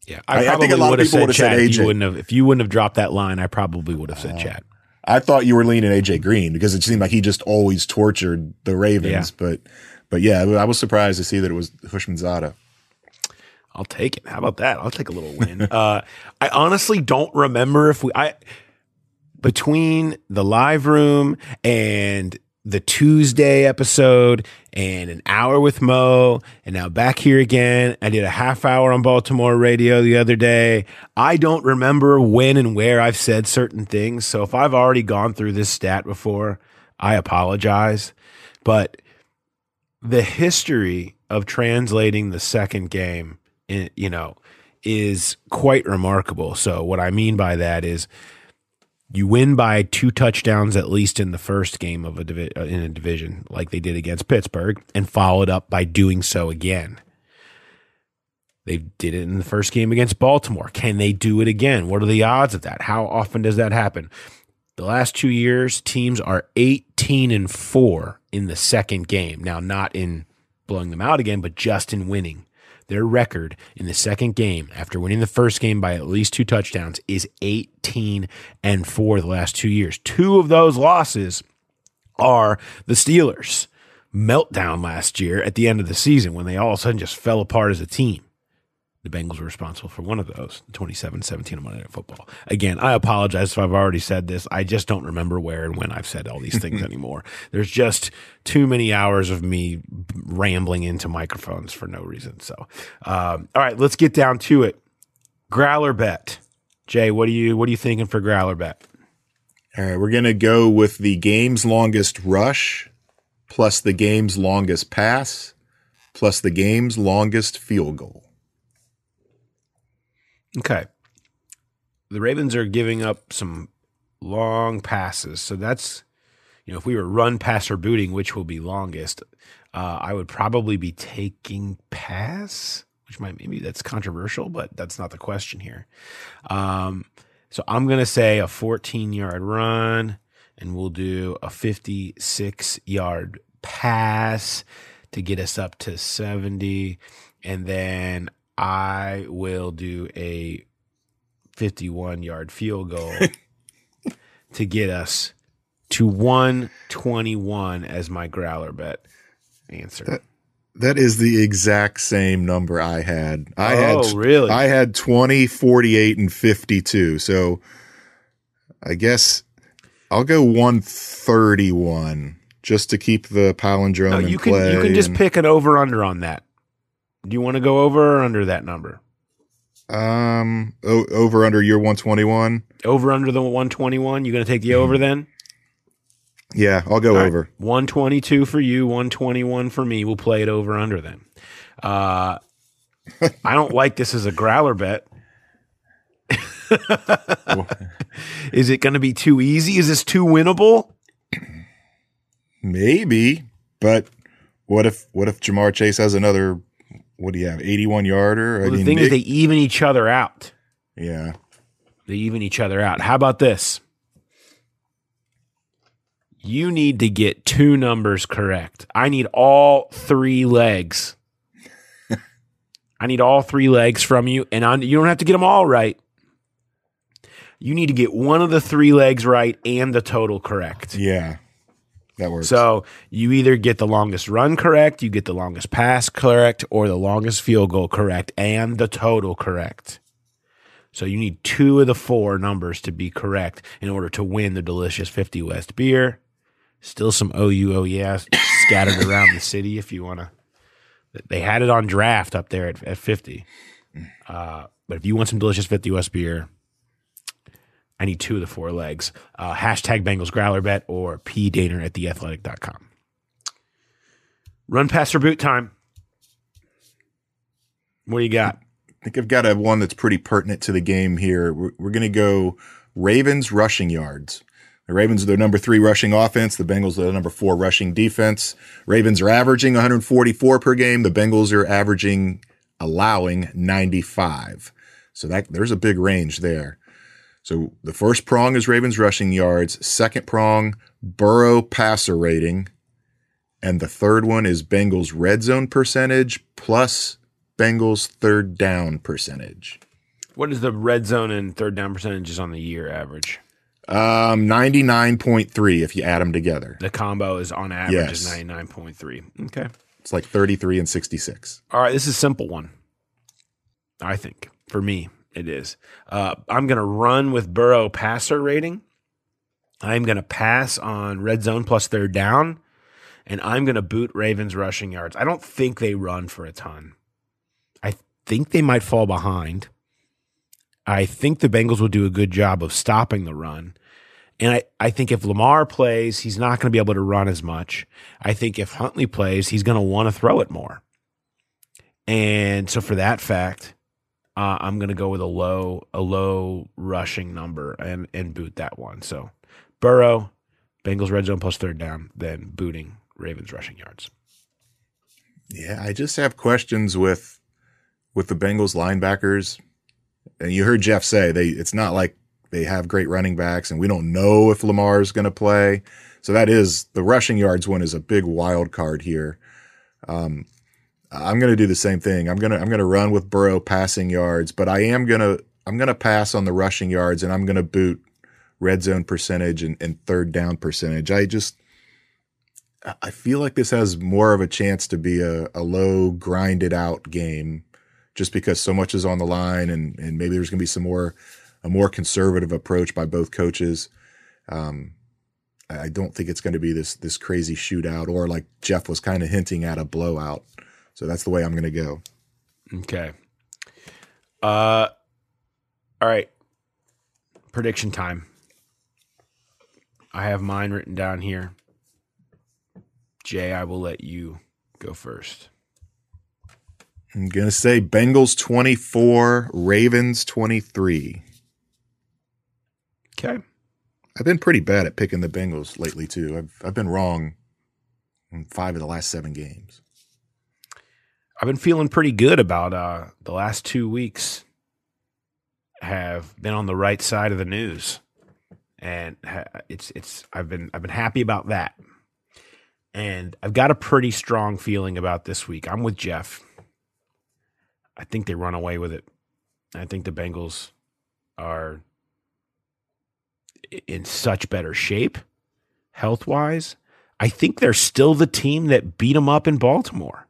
Yeah, I- I probably think a lot of would have people said. AJ. you wouldn't have, if you wouldn't have dropped that line, I probably would have said Chad. I thought you were leaning AJ Green because it seemed like he just always tortured the Ravens. Yeah. But but yeah, I was surprised to see that it was Houshmandzadeh. I'll take it. How about that? I'll take a little win. uh, I honestly don't remember if we I between the live room and the Tuesday episode and an hour with Mo and now back here again. I did a half hour on Baltimore radio the other day. I don't remember when and where I've said certain things. So if I've already gone through this stat before, I apologize. But the history of translating the second game, in, you know, is quite remarkable. So what I mean by that is you win by two touchdowns at least in the first game of a divi- uh, in a division like they did against Pittsburgh and followed up by doing so again. They did it in the first game against Baltimore. Can they do it again? What are the odds of that? How often does that happen? The last 2 years teams are 18 and 4 in the second game. Now not in blowing them out again, but just in winning. Their record in the second game after winning the first game by at least two touchdowns is 18 and 4 the last 2 years. Two of those losses are the Steelers meltdown last year at the end of the season when they all of a sudden just fell apart as a team. The Bengals were responsible for one of those, 27-17 on Monday Night Football. Again, I apologize if I've already said this. I just don't remember where and when I've said all these things anymore. There's just too many hours of me rambling into microphones for no reason. So, um, all right, let's get down to it. Growler bet. Jay, what are you what are you thinking for Growler bet? All right, we're gonna go with the game's longest rush, plus the game's longest pass, plus the game's longest field goal. Okay. The Ravens are giving up some long passes. So that's, you know, if we were run, pass, or booting, which will be longest, uh, I would probably be taking pass, which might maybe that's controversial, but that's not the question here. Um, so I'm going to say a 14 yard run, and we'll do a 56 yard pass to get us up to 70. And then I will do a 51 yard field goal to get us to 121 as my growler bet answer. That is the exact same number I had. I oh, had Oh, really? I had 20, 48, and 52. So I guess I'll go 131 just to keep the palindrome No, in you can play. you can just and- pick an over under on that. Do you want to go over or under that number? um o- over under year 121. Over under the 121. You going to take the over then? Yeah, I'll go All right. over. 122 for you, 121 for me. We'll play it over under then. Uh, I don't like this as a growler bet. Is it going to be too easy? Is this too winnable? Maybe, but what if what if Ja'Marr Chase has another what do you have? 81 yarder? Well, the thing is, they even each other out. yeah. They even each other out. How about this? You need to get two numbers correct. I need all three legs. I need all three legs from you, and I, you don't have to get them all right. You need to get one of the three legs right and the total correct. Yeah. That works. So you either get the longest run correct, you get the longest pass correct, or the longest field goal correct and the total correct. So you need two of the four numbers to be correct in order to win the delicious 50 West beer. Still some OU yeah scattered around the city if you want to. They had it on draft up there at, at 50. Uh, but if you want some delicious 50 West beer, I need two of the four legs. Uh, hashtag Bengals Growler Bet or P Dehner at theathletic.com. Run past or boot time. What do you got? I think I've got a one that's pretty pertinent to the game here. We're, we're going to go Ravens rushing yards. The Ravens are their number three rushing offense. The Bengals are the number four rushing defense. Ravens are averaging 144 per game. The Bengals are averaging, allowing 95. So that there's a big range there. So the first prong is Ravens rushing yards. Second prong, Burrow passer rating. And the third one is Bengals red zone percentage plus Bengals third down percentage. What is the red zone and third down percentages on the year average? Um, 99.3 if you add them together. The combo is on average is 99.3. Okay. It's like 33 and 66. All right, this is a simple one. I think for me it is. Uh, I'm going to run with Burrow passer rating. I'm going to pass on red zone plus third down, and I'm going to boot Ravens rushing yards. I don't think they run for a ton. I think they might fall behind. I think the Bengals will do a good job of stopping the run. And I, I think if Lamar plays, he's not going to be able to run as much. I think if Huntley plays, he's going to want to throw it more. And so for that fact, uh, I'm to go with a low a low rushing number and and boot that one. So Burrow, Bengals red zone plus third down, then booting Ravens rushing yards. Yeah, I just have questions with with the Bengals linebackers. And you heard Jeff say they it's not like they have great running backs and we don't know if Lamar is going to play. So that is the rushing yards one is a big wild card here. Um, I'm going to do the same thing. I'm going to I'm going to run with Burrow passing yards, but I am going to I'm going to pass on the rushing yards and I'm going to boot red zone percentage and, and third down percentage. I just I feel like this has more of a chance to be a, a low grinded out game just because so much is on the line and, and maybe there's going to be some more, a more conservative approach by both coaches. Um, I don't think it's going to be this, this crazy shootout or like Jeff was kind of hinting at a blowout. So that's the way I'm going to go. Okay. Uh all right. Prediction time. I have mine written down here. Jay, I will let you go first. I'm going to say Bengals 24, Ravens 23. Okay. I've been pretty bad at picking the Bengals lately too. I've I've been wrong in five of the last seven games. I've been feeling pretty good about uh the last 2 weeks have been on the right side of the news. And ha- it's it's I've been I've been happy about that. And I've got a pretty strong feeling about this week. I'm with Jeff. I think they run away with it. I think the Bengals are in such better shape health wise. I think they're still the team that beat them up in Baltimore.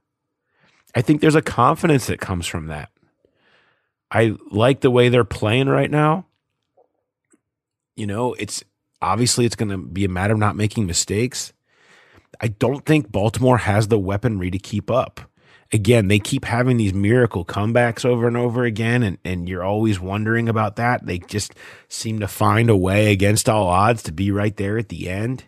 I think there's a confidence that comes from that. I like the way they're playing right now. You know, it's obviously it's going to be a matter of not making mistakes. I don't think Baltimore has the weaponry to keep up. Again, they keep having these miracle comebacks over and over again, and, and you're always wondering about that. They just seem to find a way against all odds to be right there at the end.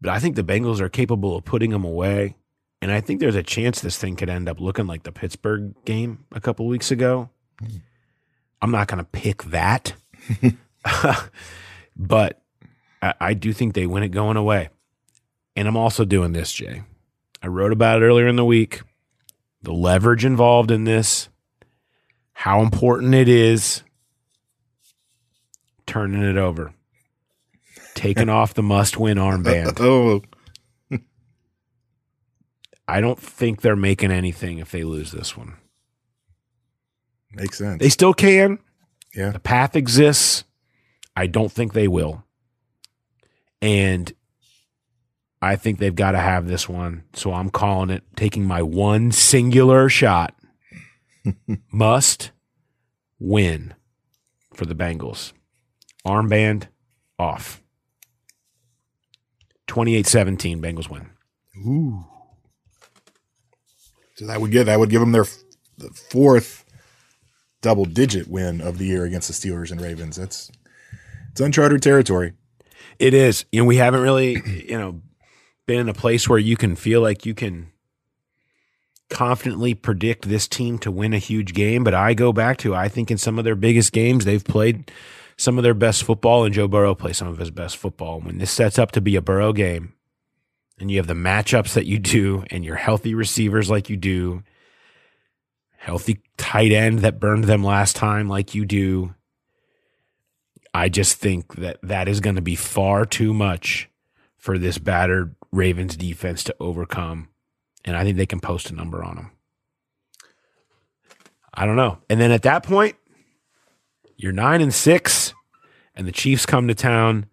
But I think the Bengals are capable of putting them away. And I think there's a chance this thing could end up looking like the Pittsburgh game a couple weeks ago. I'm not going to pick that. but I, I do think they win it going away. And I'm also doing this, Jay. I wrote about it earlier in the week. The leverage involved in this, how important it is, turning it over, taking off the must win armband. Oh, I don't think they're making anything if they lose this one. makes sense. They still can. yeah. The path exists. I don't think they will. And I think they've got to have this one. So I'm calling it taking my one singular shot. Must win for the Bengals. Armband off. 28 17, Bengals win. Ooh. So that would give that would give them their the fourth double digit win of the year against the Steelers and Ravens. That's it's uncharted territory. It is. You know, we haven't really, you know, been in a place where you can feel like you can confidently predict this team to win a huge game. But I go back to, I think in some of their biggest games, they've played some of their best football, and Joe Burrow plays some of his best football. When this sets up to be a Burrow game, and you have the matchups that you do, and your healthy receivers like you do, healthy tight end that burned them last time like you do, I just think that that is going to be far too much for this battered Ravens defense to overcome. And I think they can post a number on them. I don't know. And then at that point, you're nine and six, and the Chiefs come to town,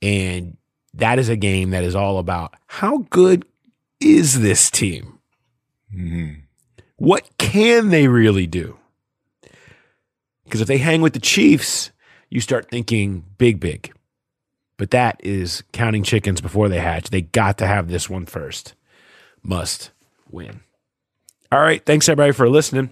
and that is a game that is all about how good is this team? Mm-hmm. What can they really do? Because if they hang with the Chiefs, you start thinking big, big. But that is counting chickens before they hatch. They got to have this one first. Must win. All right. Thanks, everybody, for listening.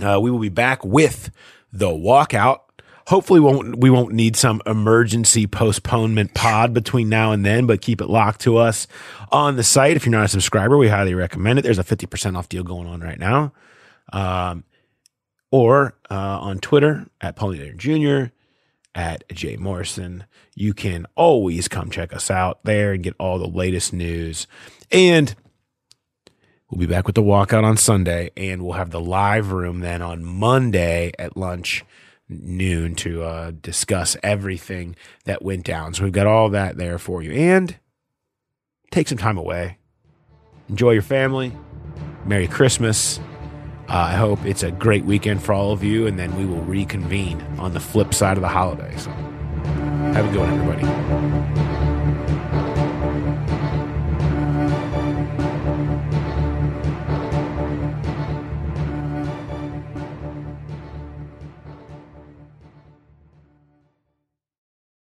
Uh, we will be back with the walkout. Hopefully, won't we won't need some emergency postponement pod between now and then, but keep it locked to us on the site. If you're not a subscriber, we highly recommend it. There's a 50% off deal going on right now. Um, or uh, on Twitter at Paul Dehner Jr., at Jay Morrison. You can always come check us out there and get all the latest news. And we'll be back with the walkout on Sunday, and we'll have the live room then on Monday at lunch noon to uh, discuss everything that went down. So we've got all that there for you. And take some time away. Enjoy your family. Merry Christmas. Uh, I hope it's a great weekend for all of you, and then we will reconvene on the flip side of the holiday. So have a good one, everybody.